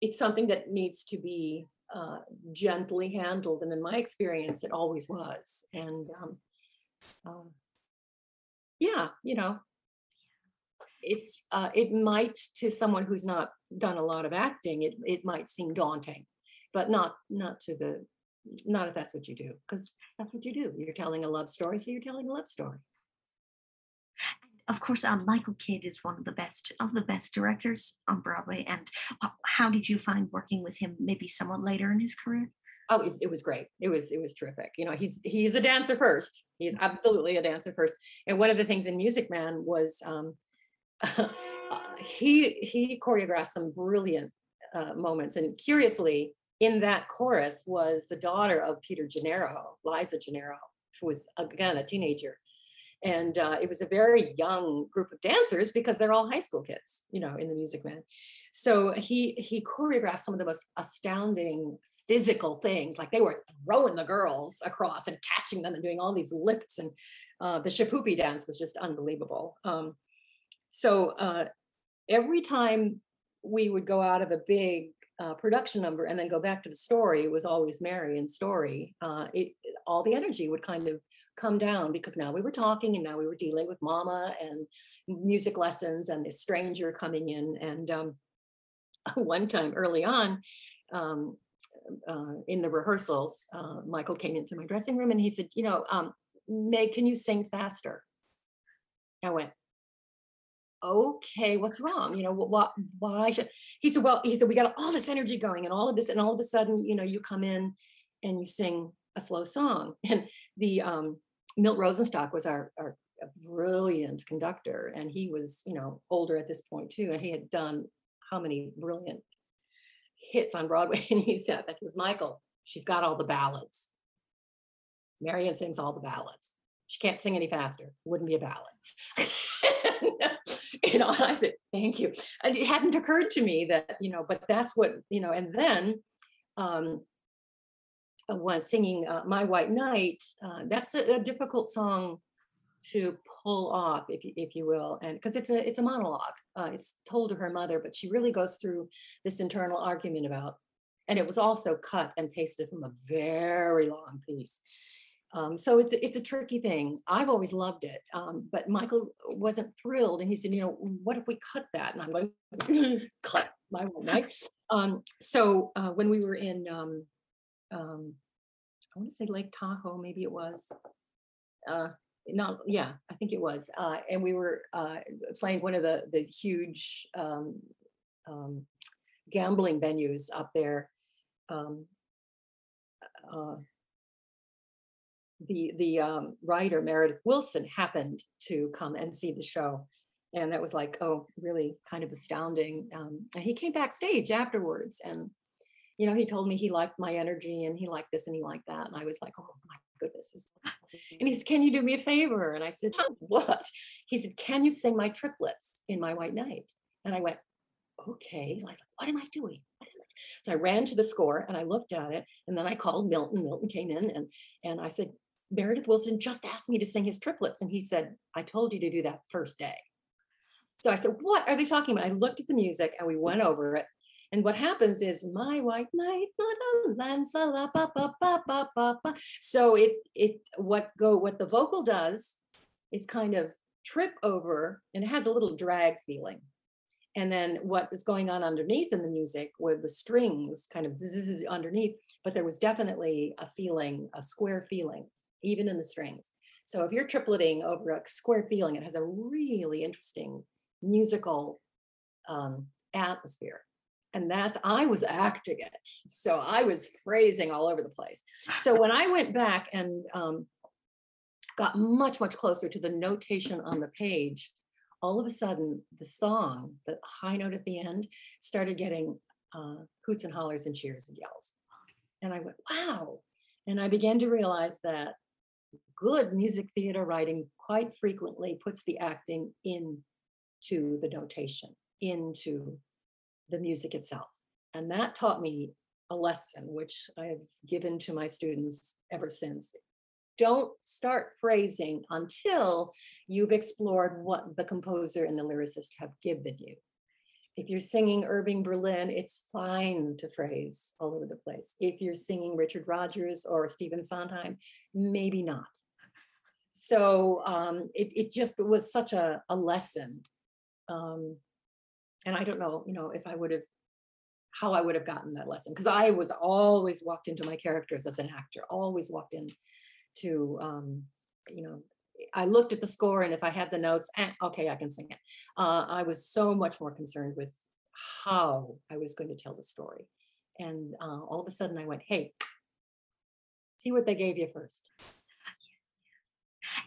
it's something that needs to be uh, gently handled and in my experience it always was and um, uh, yeah you know. It's uh, it might to someone who's not done a lot of acting it, it might seem daunting but not not to the not if that's what you do because that's what you do you're telling a love story so you're telling a love story Of course, um, Michael Kidd is one of the best of the best directors on Broadway. And how did you find working with him? Maybe somewhat later in his career. oh it, it was great it was it was terrific you know he's he's a dancer first he's absolutely a dancer first and one of the things in music man was um he he choreographed some brilliant uh, moments and curiously in that chorus was the daughter of peter gennaro liza gennaro who was again a teenager. And uh, it was a very young group of dancers because they're all high school kids you know in the music man. So he he choreographed some of the most astounding physical things like they were throwing the girls across and catching them and doing all these lifts and uh, the Shipoopi dance was just unbelievable. Um, so uh, every time we would go out of a big uh, production number and then go back to the story it was always Marion's story uh, it, all the energy would kind of come down because now we were talking and now we were dealing with mama and music lessons and this stranger coming in and um, one time early on um, uh, in the rehearsals uh, michael came into my dressing room and he said you know um, meg can you sing faster? I went okay what's wrong? You know what, what why should he said well he said we got all this energy going and all of this and all of a sudden you know you come in and you sing a slow song. And the um milt rosenstock was our our brilliant conductor and he was you know older at this point too and he had done how many brilliant hits on broadway and he said that was michael. She's got all the ballads. Marion sings all the ballads. She can't sing any faster. Wouldn't be a ballad you know and i said thank you. And it hadn't occurred to me that you know but that's what you know and then um was singing uh, my white knight uh, that's a, a difficult song to pull off if you, if you will and because it's a it's a monologue. Uh, it's told to her mother but she really goes through this internal argument about and it was also cut and pasted from a very long piece um, so it's it's a tricky thing. I've always loved it, um, but Michael wasn't thrilled, and he said, "You know, what if we cut that?" And I'm going, "Cut my whole night." Um, so uh, when we were in, um, um, I want to say Lake Tahoe, maybe it was. Uh, no, yeah, I think it was, uh, and we were uh, playing one of the the huge um, gambling venues up there. The the um, writer Meredith Willson happened to come and see the show, and that was like oh really kind of astounding. Um, and he came backstage afterwards, and you know he told me he liked my energy and he liked this and he liked that, and I was like oh my goodness. And he said, Can you do me a favor? And I said, "Oh, What? He said, Can you sing my triplets in my white knight? And I went, Okay. Thought, What am I doing? Am I-" So I ran to the score and I looked at it. And then I called Milton. Milton came in and, and I said, Meredith Willson just asked me to sing his triplets. And he said, I told you to do that first day. So I said, What are they talking about? I looked at the music and we went over it. And what happens is my white knight. So it it what go what the vocal does is kind of trip over and it has a little drag feeling. And then what is going on underneath in the music were the strings kind of zzz underneath, but there was definitely a feeling, a square feeling, even in the strings. So if you're tripleting over a square feeling, it has a really interesting musical um, atmosphere. And that's, I was acting it. So I was phrasing all over the place. So when I went back and um, got much, much closer to the notation on the page, all of a sudden the song, the high note at the end, started getting uh, hoots and hollers and cheers and yells. And I went, wow. And I began to realize that good music theater writing quite frequently puts the acting into the notation, into the music itself. And that taught me a lesson, which I have given to my students ever since. Don't start phrasing until you've explored what the composer and the lyricist have given you. If you're singing Irving Berlin, it's fine to phrase all over the place. If you're singing Richard Rodgers or Stephen Sondheim, maybe not. So um, it, it just was such a, a lesson. Um, and I don't know, you know, if I would have, how I would have gotten that lesson. Because I was always walked into my characters as an actor, always walked in to, um, you know, I looked at the score and if I had the notes, eh, okay, I can sing it. Uh, I was so much more concerned with how I was going to tell the story. And uh, all of a sudden I went, hey, see what they gave you first.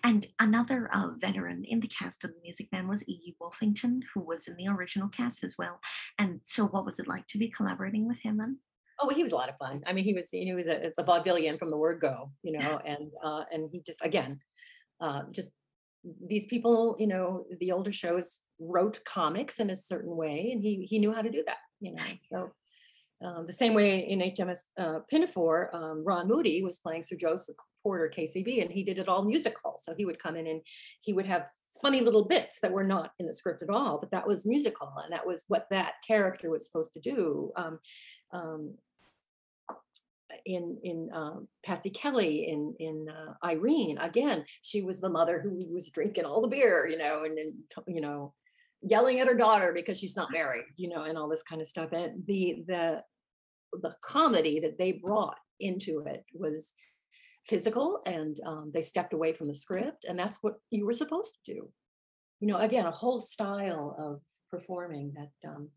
And another uh, veteran in the cast of The Music Man was Iggie Wolfington, who was in the original cast as well. And so, what was it like to be collaborating with him? And Oh, he was a lot of fun. I mean, he was he was a it's a vaudevillian from the word go, you know, and uh, and he just again, uh, just these people, you know, the older shows wrote comics in a certain way, and he he knew how to do that, you know. So uh, the same way in HMS uh, Pinafore, um, Ron Moody was playing Sir Joseph Porter KCB, and he did it all musical. So he would come in and he would have funny little bits that were not in the script at all, but that was musical, and that was what that character was supposed to do. Um, um, in in um, Patsy Kelly in in uh, Irene again she was the mother who was drinking all the beer you know and, and you know yelling at her daughter because she's not married you know and all this kind of stuff and the the the comedy that they brought into it was physical and um, they stepped away from the script and that's what you were supposed to do you know again a whole style of performing that um,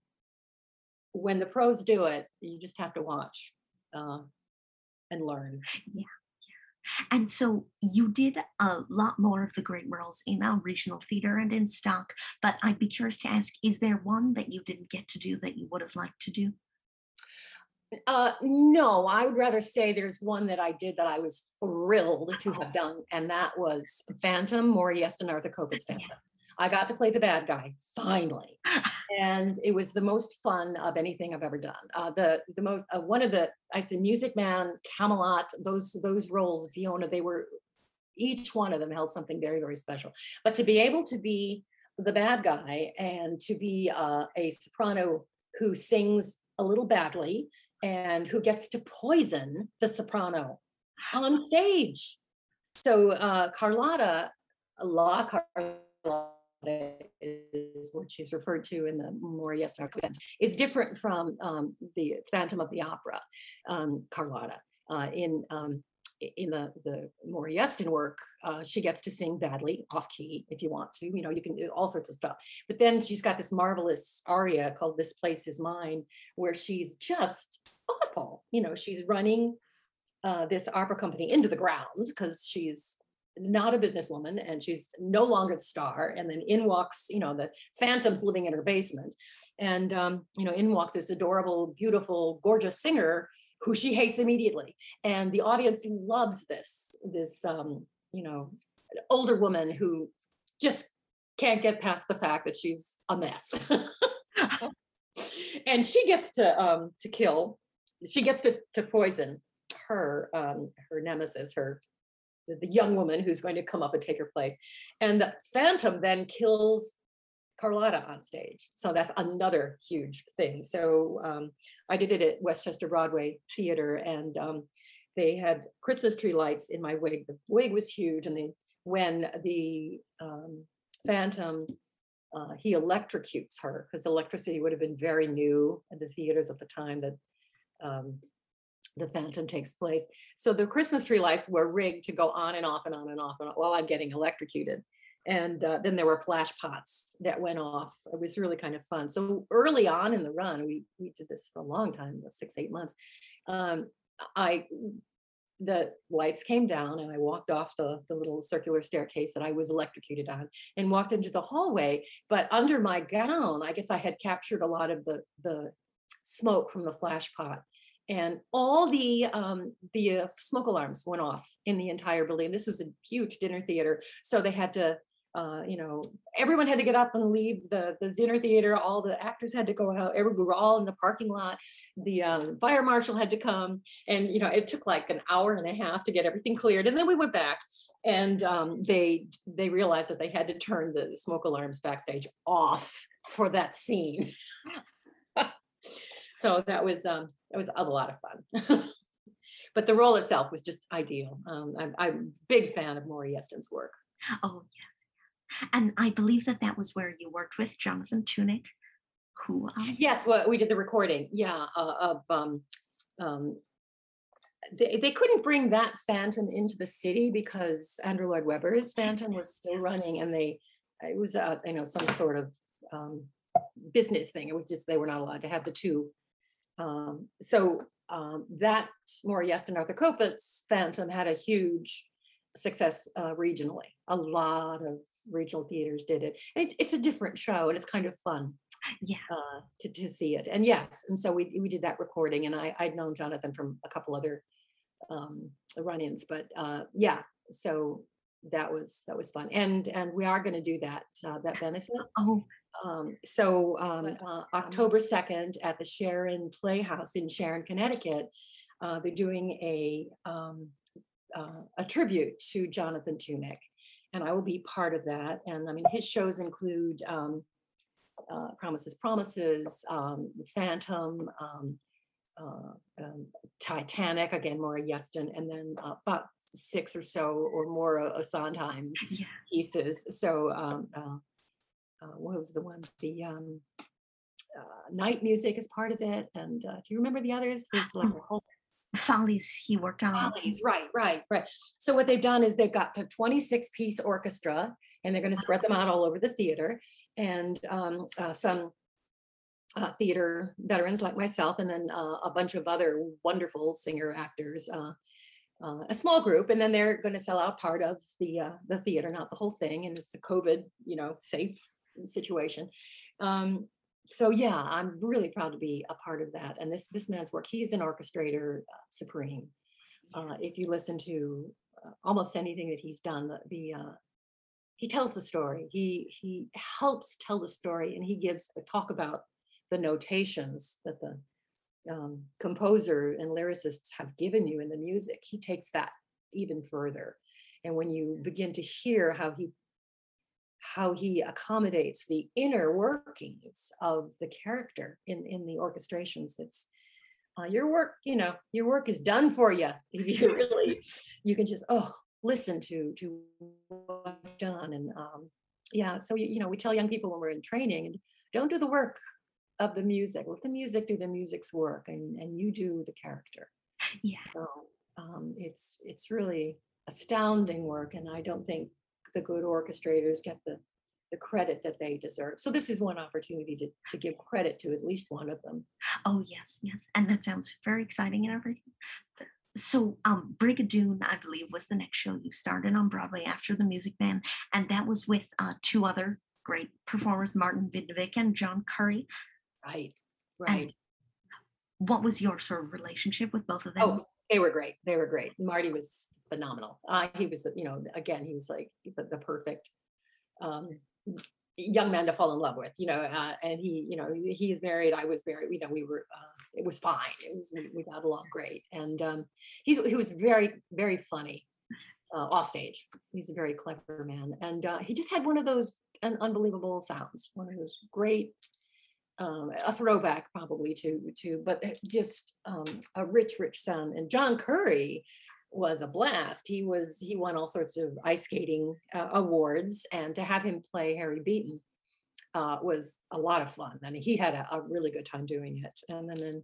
when the pros do it you just have to watch uh, and learn yeah and so you did a lot more of the great roles in our regional theater and in stock. But I'd be curious to ask: Is there one that you didn't get to do that you would have liked to do? Uh, no, I would rather say there's one that I did that I was thrilled to have done, and that was Phantom, Arthur Kopit's Yeah. Phantom. I got to play the bad guy finally, and it was the most fun of anything I've ever done. Uh, the the most uh, one of the I said Music Man, Camelot, those those roles, Fiona, they were each one of them held something very very special. But to be able to be the bad guy and to be uh, a soprano who sings a little badly and who gets to poison the soprano on stage. So uh, Carlotta, La Carlotta is what she's referred to in the Maury Yeston document, is different from um, the Phantom of the Opera, um, Carlotta. Uh, in um, in the the Maury Yeston work, uh, she gets to sing badly, off key, if you want to. You know, you can do all sorts of stuff. But then she's got this marvelous aria called "This Place Is Mine," where she's just awful. You know, she's running uh, this opera company into the ground because she's not a businesswoman and she's no longer the star. And then in walks, you know, the phantom's living in her basement. And, um, you know, in walks this adorable, beautiful, gorgeous singer who she hates immediately. And the audience loves this, this, um, you know, older woman who just can't get past the fact that she's a mess. and she gets to um, to kill, she gets to, to poison her um, her nemesis, her the, young woman who's going to come up and take her place. And the Phantom then kills Carlotta on stage. So that's another huge thing. So um, I did it at Westchester Broadway Theater, and um, they had Christmas tree lights in my wig. The wig was huge, and they, when the um, Phantom uh, he electrocutes her because electricity would have been very new at the theaters at the time that um, the Phantom takes place. So the Christmas tree lights were rigged to go on and off and on and off and while I'm getting electrocuted. And uh, then there were flash pots that went off. It was really kind of fun. So early on in the run, we we did this for a long time, six eight months. Um, I the lights came down and I walked off the, the little circular staircase that I was electrocuted on and walked into the hallway. But under my gown, I guess I had captured a lot of the, the smoke from the flash pot. And all the um, the uh, smoke alarms went off in the entire building. This was a huge dinner theater, so they had to uh, you know, everyone had to get up and leave the, the dinner theater. All the actors had to go out. Every, we were all in the parking lot. The um, fire marshal had to come. And, you know, it took like an hour and a half to get everything cleared. And then we went back and um, they, they realized that they had to turn the smoke alarms backstage off for that scene. so that was, um, that was a lot of fun. but the role itself was just ideal. Um, I'm, I'm a big fan of Maury Yeston's work. Oh, yeah. And I believe that that was where you worked with Jonathan Tunick, who. Um, Yes, well, we did the recording, yeah, uh, of, um, um, they, they couldn't bring that Phantom into the city because Andrew Lloyd Webber's Phantom was still running and they, it was, uh, you know, some sort of, um, business thing. It was just, they were not allowed to have the two. Um, so, um, that Maury Yeston Arthur Kopit's Phantom had a huge success uh, regionally. A lot of regional theaters did it. And it's, it's a different show and it's kind of fun yeah. uh, to, to see it. And yes, and so we, we did that recording and I, I'd known Jonathan from a couple other um, run-ins, but uh, yeah, so that was, that was fun. And, and we are going to do that, uh, that benefit. Oh, Um, so um, uh, October 2nd at the Sharon Playhouse in Sharon, Connecticut, uh, they're doing a um, uh, a tribute to Jonathan Tunick, and I will be part of that. And I mean, his shows include um, uh, Promises, Promises, um, Phantom, um, uh, um, Titanic, again, Maury Yeston, and then uh, about six or so or more uh, Sondheim yeah. pieces. So, um, uh, what was the one? The um, uh, night music is part of it. And uh, do you remember the others? There's like a whole Follies he worked on. Follies, right, right, right. So what they've done is they've got a 26 piece orchestra and they're going to spread them out all over the theater and um, uh, some uh, theater veterans like myself and then uh, a bunch of other wonderful singer actors uh, uh, a small group and then they're going to sell out part of the uh, the theater not the whole thing and it's a covid you know safe situation um, so yeah, I'm really proud to be a part of that. And this this man's work, he's an orchestrator uh, supreme. Uh, if you listen to uh, almost anything that he's done, the, the uh, he tells the story. He he helps tell the story, and he gives a talk about the notations that the um, composer and lyricists have given you in the music. He takes that even further, and when you begin to hear how he how he accommodates the inner workings of the character in in the orchestrations. It's uh, your work you know your work is done for you if you really you can just oh listen to to what's done. And um yeah so you, you know we tell young people when we're in training don't do the work of the music. Let the music do the music's work and and you do the character. Yeah. so um it's it's really astounding work and i don't think the good orchestrators get the the credit that they deserve. So this is one opportunity to to give credit to at least one of them. Oh yes, yes. And that sounds very exciting and everything. So um Brigadoon, I believe, was the next show you started on Broadway after the music man. And that was with uh two other great performers, Martin Vidnovic and John Curry. Right. And Right. what was your sort of relationship with both of them? Oh, they were great. They were great. Marty was phenomenal. Uh, he was, you know, again, he was like the, the perfect um, young man to fall in love with, you know, uh, and he, you know, he, he is married. I was married. You know, we were, uh, it was fine. It was, we, we got along great. And um, he's, he was very, very funny uh, off stage. He's a very clever man. And uh, he just had one of those un- unbelievable sounds, one of those great, um, a throwback probably to, to, but just um, a rich, rich sound. And John Curry, was a blast. He was he won all sorts of ice skating uh, awards, and to have him play Harry Beaton uh, was a lot of fun. I mean, he had a, a really good time doing it. And then, then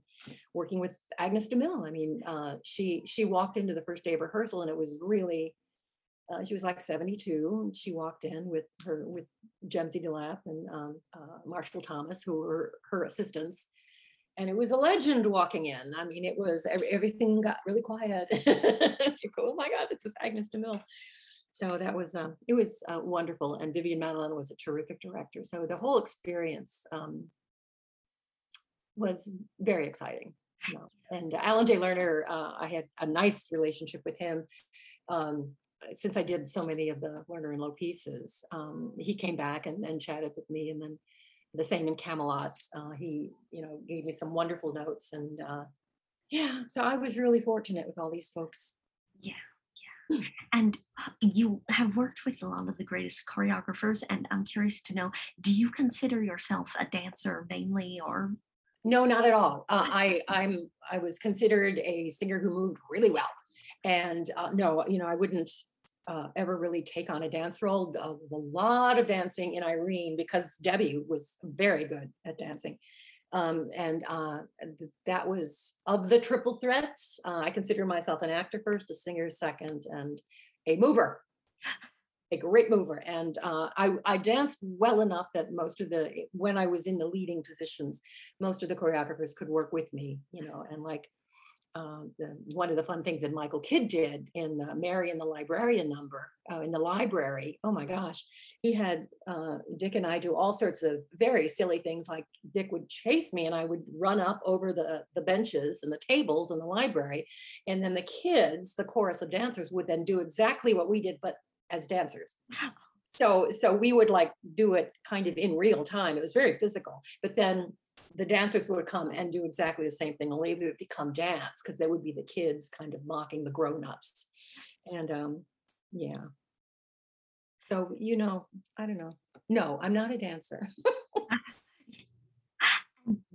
working with Agnes DeMille, I mean, uh, she she walked into the first day of rehearsal, and it was really. Uh, she was like 72 and she walked in with her with Gemze de Lappe and um, uh, Marshall Thomas who were her assistants and it was a legend walking in. I mean, it was everything got really quiet. you go, oh my God, this is Agnes DeMille. So that was um, it was uh, wonderful, and Vivian Matalon was a terrific director. So the whole experience um, was very exciting. You know? And Alan J. Lerner, uh, I had a nice relationship with him. Um, since I did so many of the Lerner and Loewe pieces, um, he came back and, and chatted with me, and then the same in Camelot. Uh, he, you know, gave me some wonderful notes, and uh, yeah, so I was really fortunate with all these folks. Yeah, yeah. And uh, you have worked with a lot of the greatest choreographers, and I'm curious to know: Do you consider yourself a dancer mainly, or? No, not at all. Uh, I I'm I was considered a singer who moved really well, and uh, no, you know, I wouldn't uh, ever really take on a dance role. A, a lot of dancing in Irene because Debbie was very good at dancing. Um, and uh, that was of the triple threat. Uh, I consider myself an actor first, a singer second, and a mover, a great mover. And uh, I, I danced well enough that most of the when I was in the leading positions, most of the choreographers could work with me, you know, and like uh, the, one of the fun things that Michael Kidd did in the Marian the Librarian number uh, in the library. Oh my gosh, he had uh, Dick and I do all sorts of very silly things. Like Dick would chase me, and I would run up over the the benches and the tables in the library, and then the kids, the chorus of dancers, would then do exactly what we did, but as dancers. So so we would like do it kind of in real time. It was very physical, but then the dancers would come and do exactly the same thing, only it would become dance because they would be the kids kind of mocking the grown-ups. And um, yeah. So, you know, I don't know. No, I'm not a dancer.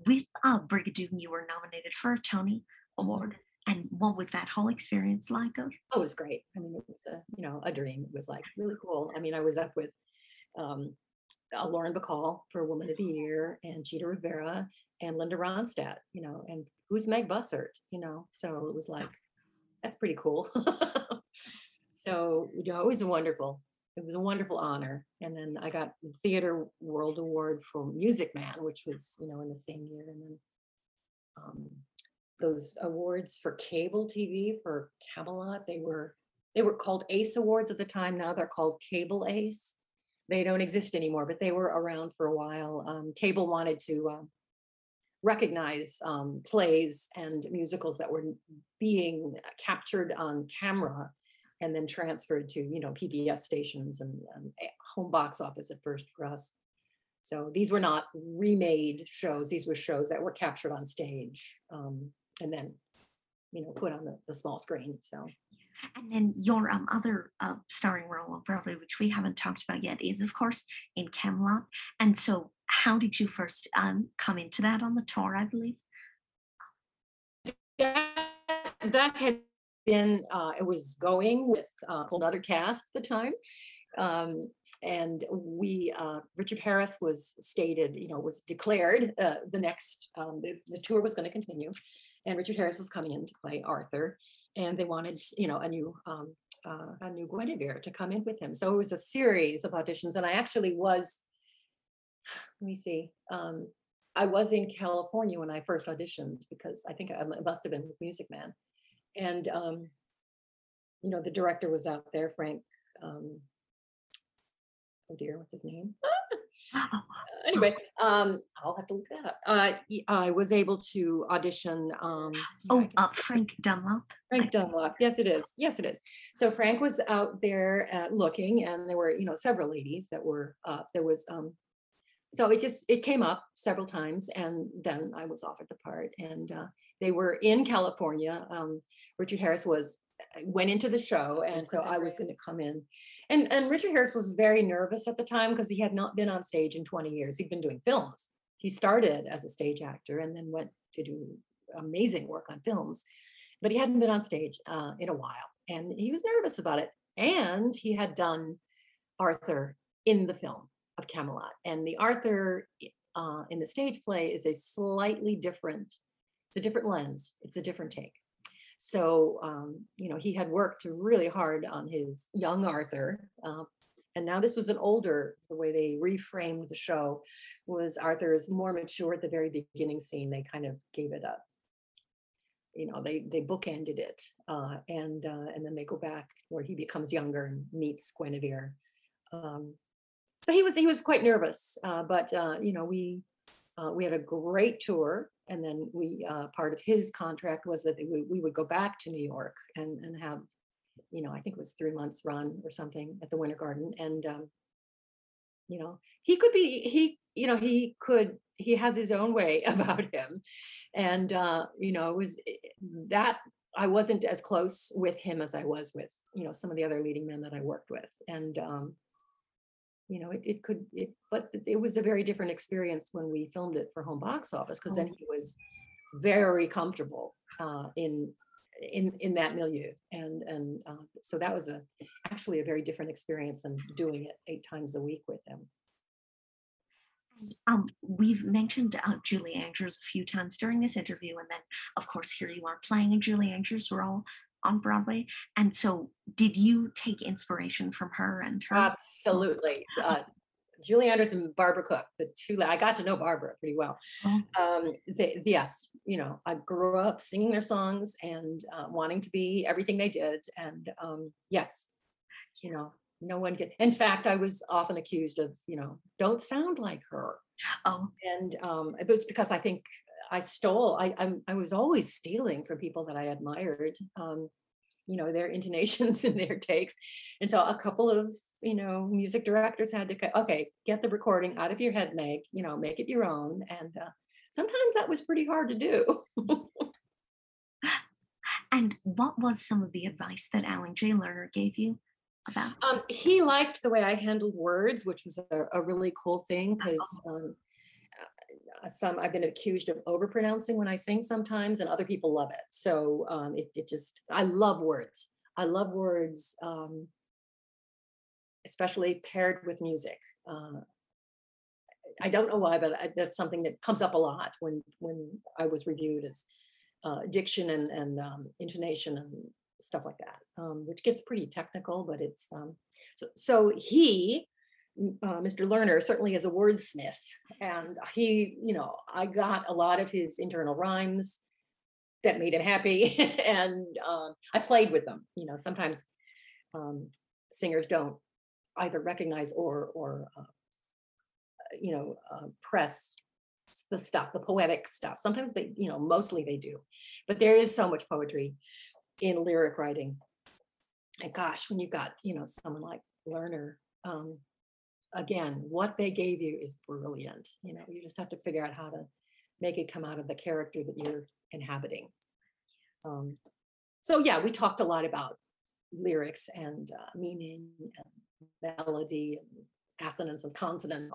With uh, Brigadoon, you were nominated for a Tony Award. And what was that whole experience like? Of? Oh, it was great. I mean, it was a, you know, a dream. It was like really cool. I mean, I was up with um, uh, Lauren Bacall for Woman of the Year and Chita Rivera and Linda Ronstadt, you know, and who's Meg Bussert, you know, so it was like, that's pretty cool. so, you know, it was wonderful. It was a wonderful honor. And then I got the Theater World Award for Music Man, which was, you know, in the same year. And then um, those awards for cable TV for Camelot, they were they were called ACE Awards at the time. Now they're called Cable Ace they don't exist anymore, but they were around for a while. Um, cable wanted to uh, recognize um, plays and musicals that were being captured on camera and then transferred to you know PBS stations and, and home box office at first for us. So these were not remade shows; these were shows that were captured on stage um, and then you know put on the, the small screen. So and then your um, other uh, starring role on Broadway, which we haven't talked about yet, is of course in Camelot. And so, how did you first um, come into that on the tour? I believe. That had been uh, it was going with uh, another cast at the time. Um, and we uh, Richard Harris was stated, you know, was declared uh, the next um, the, the tour was going to continue, and Richard Harris was coming in to play Arthur, and they wanted, you know, a new um, uh, a new Guinevere to come in with him. So it was a series of auditions, and I actually was. Let me see. Um, I was in California when I first auditioned because I think I must have been with Music Man, and um, you know the director was out there, Frank. Um, oh dear, what's his name? Anyway, um, I'll have to look that up. Uh, I was able to audition. Um, oh uh, Frank Dunlop. Frank Dunlop. Yes, it is. Yes, it is. So Frank was out there uh, looking, and there were, you know, several ladies that were. Uh, there was. Um, so it just it came up several times, and then I was offered the part, and uh, they were in California. Um, Richard Harris was went into the show, and so I was going to come in, and and Richard Harris was very nervous at the time because he had not been on stage in 20 years. He'd been doing films. He started as a stage actor and then went to do amazing work on films but he hadn't been on stage uh, in a while and he was nervous about it. And he had done arthur in the film of camelot and the arthur uh, in the stage play is a slightly different it's a different lens. It's a different take so um, you know he had worked really hard on his young arthur uh, and now this was an older the way they reframed the show was arthur is more mature at the very beginning scene they kind of gave it up you know they they bookended it uh, and uh, and then they go back where he becomes younger and meets Guinevere. Um, so he was he was quite nervous, uh, but uh, you know we uh, we had a great tour, and then we uh, part of his contract was that we, would go back to New York and and have you know I think it was three months run or something at the Winter Garden, and um, you know he could be he you know he could he has his own way about him. And uh you know it was that i wasn't as close with him as i was with you know some of the other leading men that i worked with. And um you know it, it could it but it was a very different experience when we filmed it for home box office because then he was very comfortable uh in in in that milieu and and uh, so that was a actually a very different experience than doing it eight times a week with him. Um, we've mentioned uh, Julie Andrews a few times during this interview, and then, of course, here you are playing a Julie Andrews role on Broadway. And so, did you take inspiration from her and her? Absolutely. Uh, Julie Andrews and Barbara Cook, the two. I got to know Barbara pretty well. Oh. Um, they, yes, you know, I grew up singing their songs and uh, wanting to be everything they did. And um, yes, you know, no one can. In fact, I was often accused of, you know, don't sound like her. Oh, And um, it was because I think I stole. I I'm, I was always stealing from people that I admired. Um, you know their intonations and their takes and so a couple of you know music directors had to okay get the recording out of your head meg you know make it your own and uh, sometimes that was pretty hard to do and what was some of the advice that Alan J. Lerner gave you about? um, he liked the way i handled words which was a, a really cool thing because um, uh, some I've been accused of overpronouncing when I sing sometimes, and other people love it. So um, it, it just I love words. I love words, um, especially paired with music. Uh, I don't know why, but I, that's something that comes up a lot when when I was reviewed as uh, diction and and um, intonation and stuff like that, um, which gets pretty technical. But it's um, so so he uh, Mr. Lerner certainly is a wordsmith, and he, you know, I got a lot of his internal rhymes that made him happy, and um, I played with them. You know, sometimes um, singers don't either recognize or or uh, you know uh, press the stuff, the poetic stuff. Sometimes they, you know, mostly they do, but there is so much poetry in lyric writing. And gosh, when you've got you know someone like Lerner. Um, again, what they gave you is brilliant. You know, you just have to figure out how to make it come out of the character that you're inhabiting. Um, so yeah, we talked a lot about lyrics and uh, meaning and melody and assonance and consonant.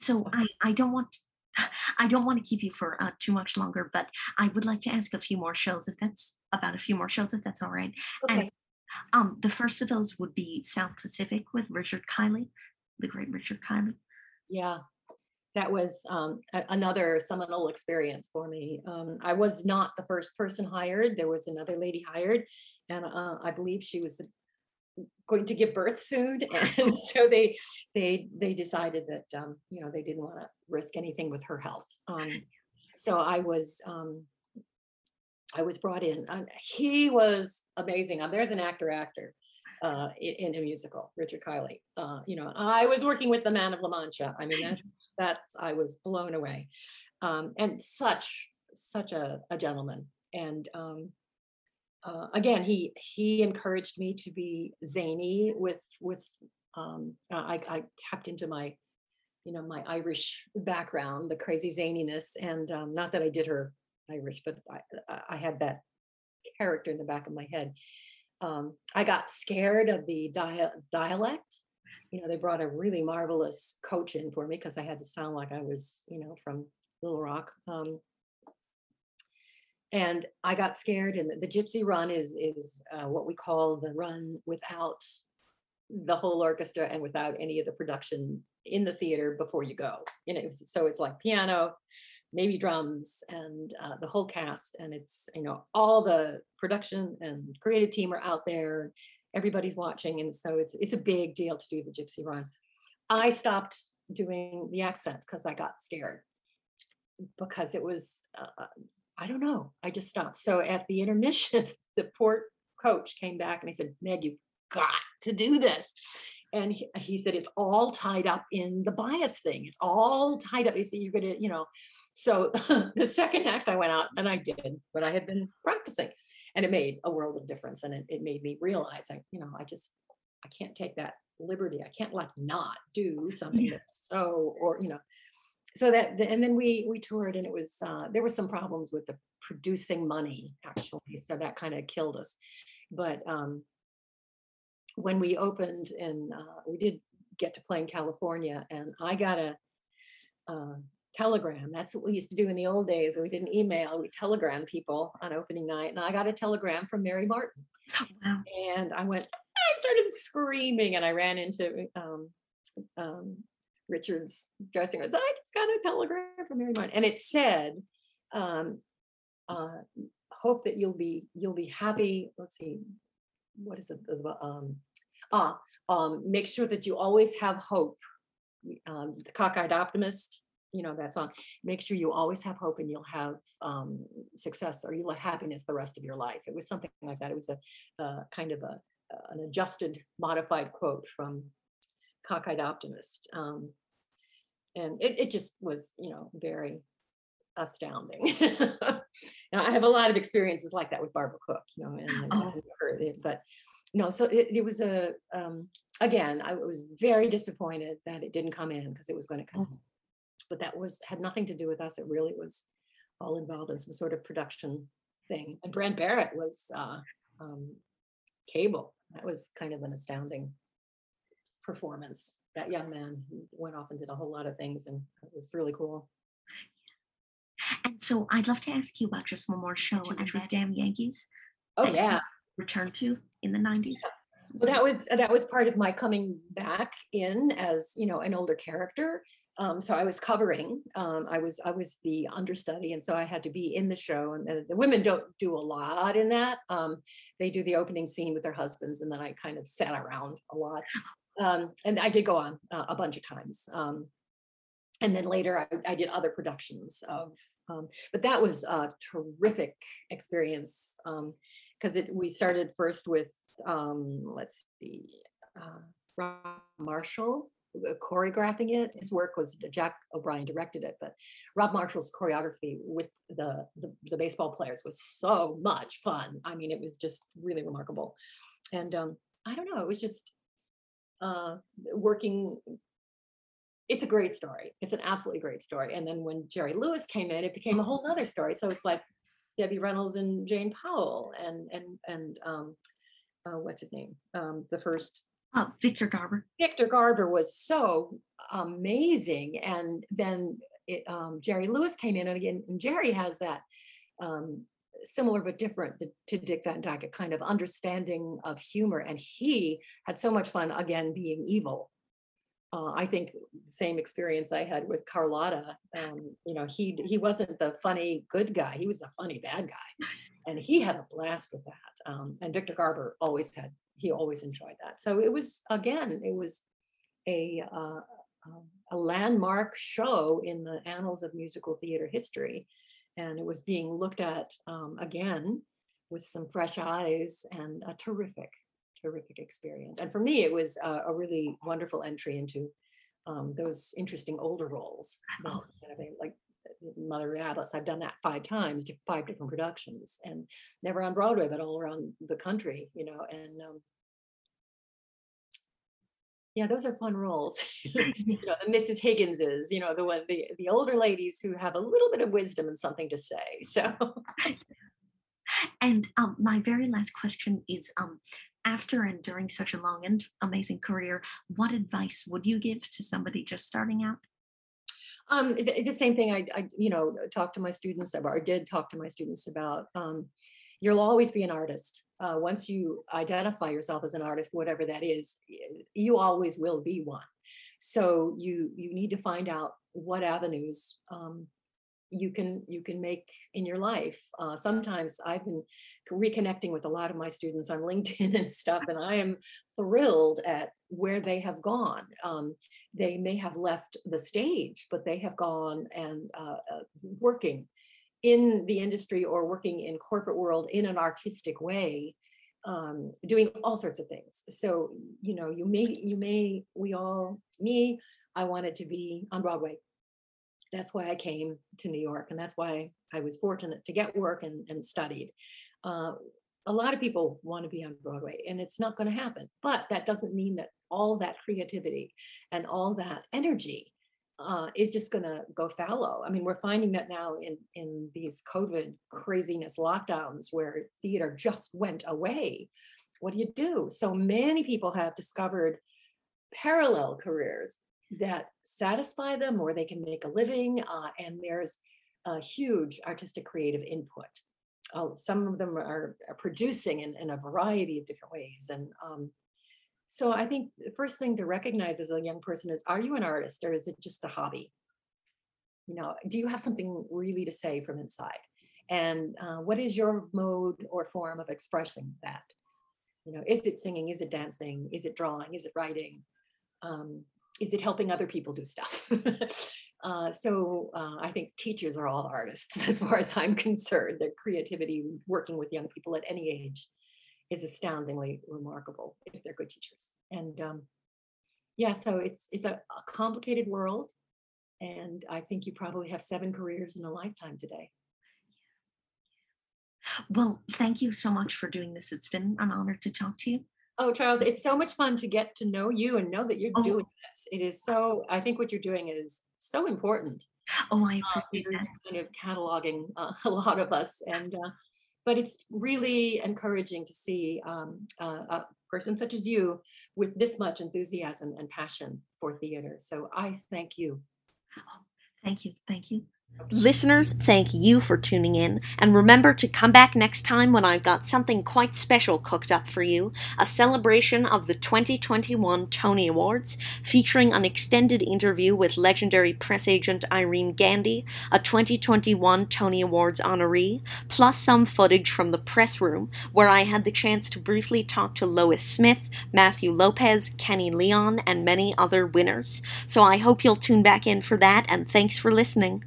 So I, I don't want I don't want to keep you for uh, too much longer, but I would like to ask a few more shows if that's about a few more shows if that's all right. And Okay. um, the first of those would be South Pacific with Richard Kiley, the great Richard Kiley. Yeah, that was um, a- another seminal experience for me. Um, I was not the first person hired. There was another lady hired, and uh, I believe she was going to give birth soon. And so they they they decided that um, you know they didn't want to risk anything with her health. Um, so I was um, I was brought in. And he was amazing. Uh, there's an actor actor. Uh, in, in a musical, Richard Kiley. Uh, you know, I was working with the Man of La Mancha. I mean, that's, that's I was blown away. Um, and such, such a, a gentleman. And um, uh, again, he he encouraged me to be zany with with um, I, I tapped into my you know my Irish background, the crazy zaniness, and um, not that I did her Irish, but I, I had that character in the back of my head. Um, I got scared of the dia- dialect. You know, they brought a really marvelous coach in for me because I had to sound like I was, you know, from Little Rock. Um, and I got scared. And the, the Gypsy Run is is uh, what we call the run without the whole orchestra and without any of the production in the theater before you go. You know, so it's like piano, maybe drums, and uh, the whole cast, and it's you know all the production and creative team are out there. Everybody's watching, and so it's it's a big deal to do the Gypsy Run. I stopped doing the accent because I got scared because it was uh, uh I don't know. I just stopped. So at the intermission, the port coach came back and he said, Meg, you've got to do this. And he, he said, it's all tied up in the bias thing. It's all tied up. He said, you're to, you know. So the second act I went out and I did what I had been practicing. And it made a world of difference. And it, it made me realize, I, you know, I just, I can't take that liberty. I can't like not do something Yeah. that's so, or, you know, so that and then we we toured and it was uh, there were some problems with the producing money actually so that kind of killed us but um when we opened and uh, we did get to play in california and i got a uh, telegram that's what we used to do in the old days we didn't email we telegram people on opening night and i got a telegram from mary martin Wow. and I went, I started screaming and I ran into um, um, Richard's dressing room. I I just got a telegram from Mary Martin. And it said, um, uh, hope that you'll be, you'll be happy. Let's see, what is it? Um, ah, um, make sure that you always have hope. Um, the cockeyed optimist, you know, that song. Make sure you always have hope and you'll have um, success or you'll have happiness the rest of your life. It was something like that. It was a kind of a an adjusted, modified quote from Cockeyed Optimist. Um, and it, it just was, you know, very astounding. Now, I have a lot of experiences like that with Barbara Cook, you know, and, and Oh. It- but no, so it, it was a, um, again, I was very disappointed that it didn't come in because it was going to come. Oh. But that was, had nothing to do with us. It really was all involved in some sort of production thing. And Brent Barrett was uh, um, cable. That was kind of an astounding performance. That young man who went off and did a whole lot of things, and it was really cool. And so I'd love to ask you about just one more show, and was. Damn Yankees Oh yeah, returned to in the 90s. well that was that was part of my coming back in as you know an older character. Um, so I was covering. Um, I was I was the understudy, and so I had to be in the show. And the, the women don't do a lot in that. Um, they do the opening scene with their husbands, and then I kind of sat around a lot. Um, and I did go on uh, a bunch of times. Um, and then later I, I did other productions of, um, but that was a terrific experience because it we started first with um, let's see, uh, Rob Marshall uh, choreographing it. His work was Jack O'Brien directed it, but Rob Marshall's choreography with the, the the baseball players was so much fun. I mean, it was just really remarkable, and um, I don't know, it was just uh, working it's a great story. It's an absolutely great story. And then when Jerry Lewis came in, it became a whole nother story. So it's like Debbie Reynolds and Jane Powell and and and um, uh, what's his name? Um, the first Oh, Victor Garber. Victor Garber was so amazing. And then it, um, Jerry Lewis came in, and again, and Jerry has that um, similar but different to Dick Van Dyke, a kind of understanding of humor. And he had so much fun again being evil. Uh, I think same experience I had with Carlotta. Um, you know, he he wasn't the funny good guy; he was the funny bad guy, and he had a blast with that. Um, and Victor Garber always had he always enjoyed that. So it was again, it was a uh, um, a landmark show in the annals of musical theater history, and it was being looked at um, again with some fresh eyes and a terrific, terrific experience. And for me, it was uh, a really wonderful entry into um, those interesting older roles. Oh. of like Mother Abbess. I've done that five times, five different productions, and never on Broadway, but all around the country. You know, and um, yeah, those are fun roles. you know, the Mrs. Higginses. You know, the one the the older ladies who have a little bit of wisdom and something to say. So. And um, my very last question is um, after and during such a long and amazing career, what advice would you give to somebody just starting out? Um, the, the same thing I, I, you know, talk to my students about, or did talk to my students about. Um, you'll always be an artist. Uh, once you identify yourself as an artist, whatever that is, you always will be one. So you you need to find out what avenues um, you can you can make in your life. Uh, sometimes I've been reconnecting with a lot of my students on LinkedIn and stuff, and I am thrilled at where they have gone. Um, they may have left the stage, but they have gone and uh, uh, working in the industry or working in corporate world in an artistic way um, doing all sorts of things so you know you may you may we all me i wanted to be on broadway that's why i came to new york and that's why i was fortunate to get work and, and studied uh, a lot of people want to be on broadway and it's not going to happen but that doesn't mean that all that creativity and all that energy uh, is just going to go fallow. I mean, we're finding that now in in these COVID craziness lockdowns where theater just went away. What do you do? So many people have discovered parallel careers that satisfy them, or they can make a living, uh, and there's a huge artistic creative input. Oh, some of them are, are producing in, in a variety of different ways, and um, so I think the first thing to recognize as a young person is are you an artist or is it just a hobby? You know, do you have something really to say from inside? And uh, what is your mode or form of expressing that? You know, is it singing? Is it dancing? Is it drawing? Is it writing? Um, is it helping other people do stuff? uh, so uh, I think teachers are all artists as far as I'm concerned. Their creativity working with young people at any age is astoundingly remarkable if they're good teachers. And um, yeah, so it's it's a, a complicated world, and I think you probably have seven careers in a lifetime today. Well, thank you so much for doing this. It's been an honor to talk to you. Oh, Charles, it's so much fun to get to know you and know that you're Oh. doing this. It is so. I think what you're doing is so important. Oh, I uh, appreciate you're that. kind of cataloging uh, a lot of us and uh, but it's really encouraging to see um, uh, a person such as you with this much enthusiasm and passion for theater so i thank you Thank you. Thank you. Listeners, thank you for tuning in, and remember to come back next time when I've got something quite special cooked up for you a celebration of the 2021 Tony Awards, featuring an extended interview with legendary press agent Irene Gandy, a 2021 Tony Awards honoree, plus some footage from the press room where I had the chance to briefly talk to Lois Smith, Matthew Lopez, Kenny Leon, and many other winners. So I hope you'll tune back in for that, and thanks for listening.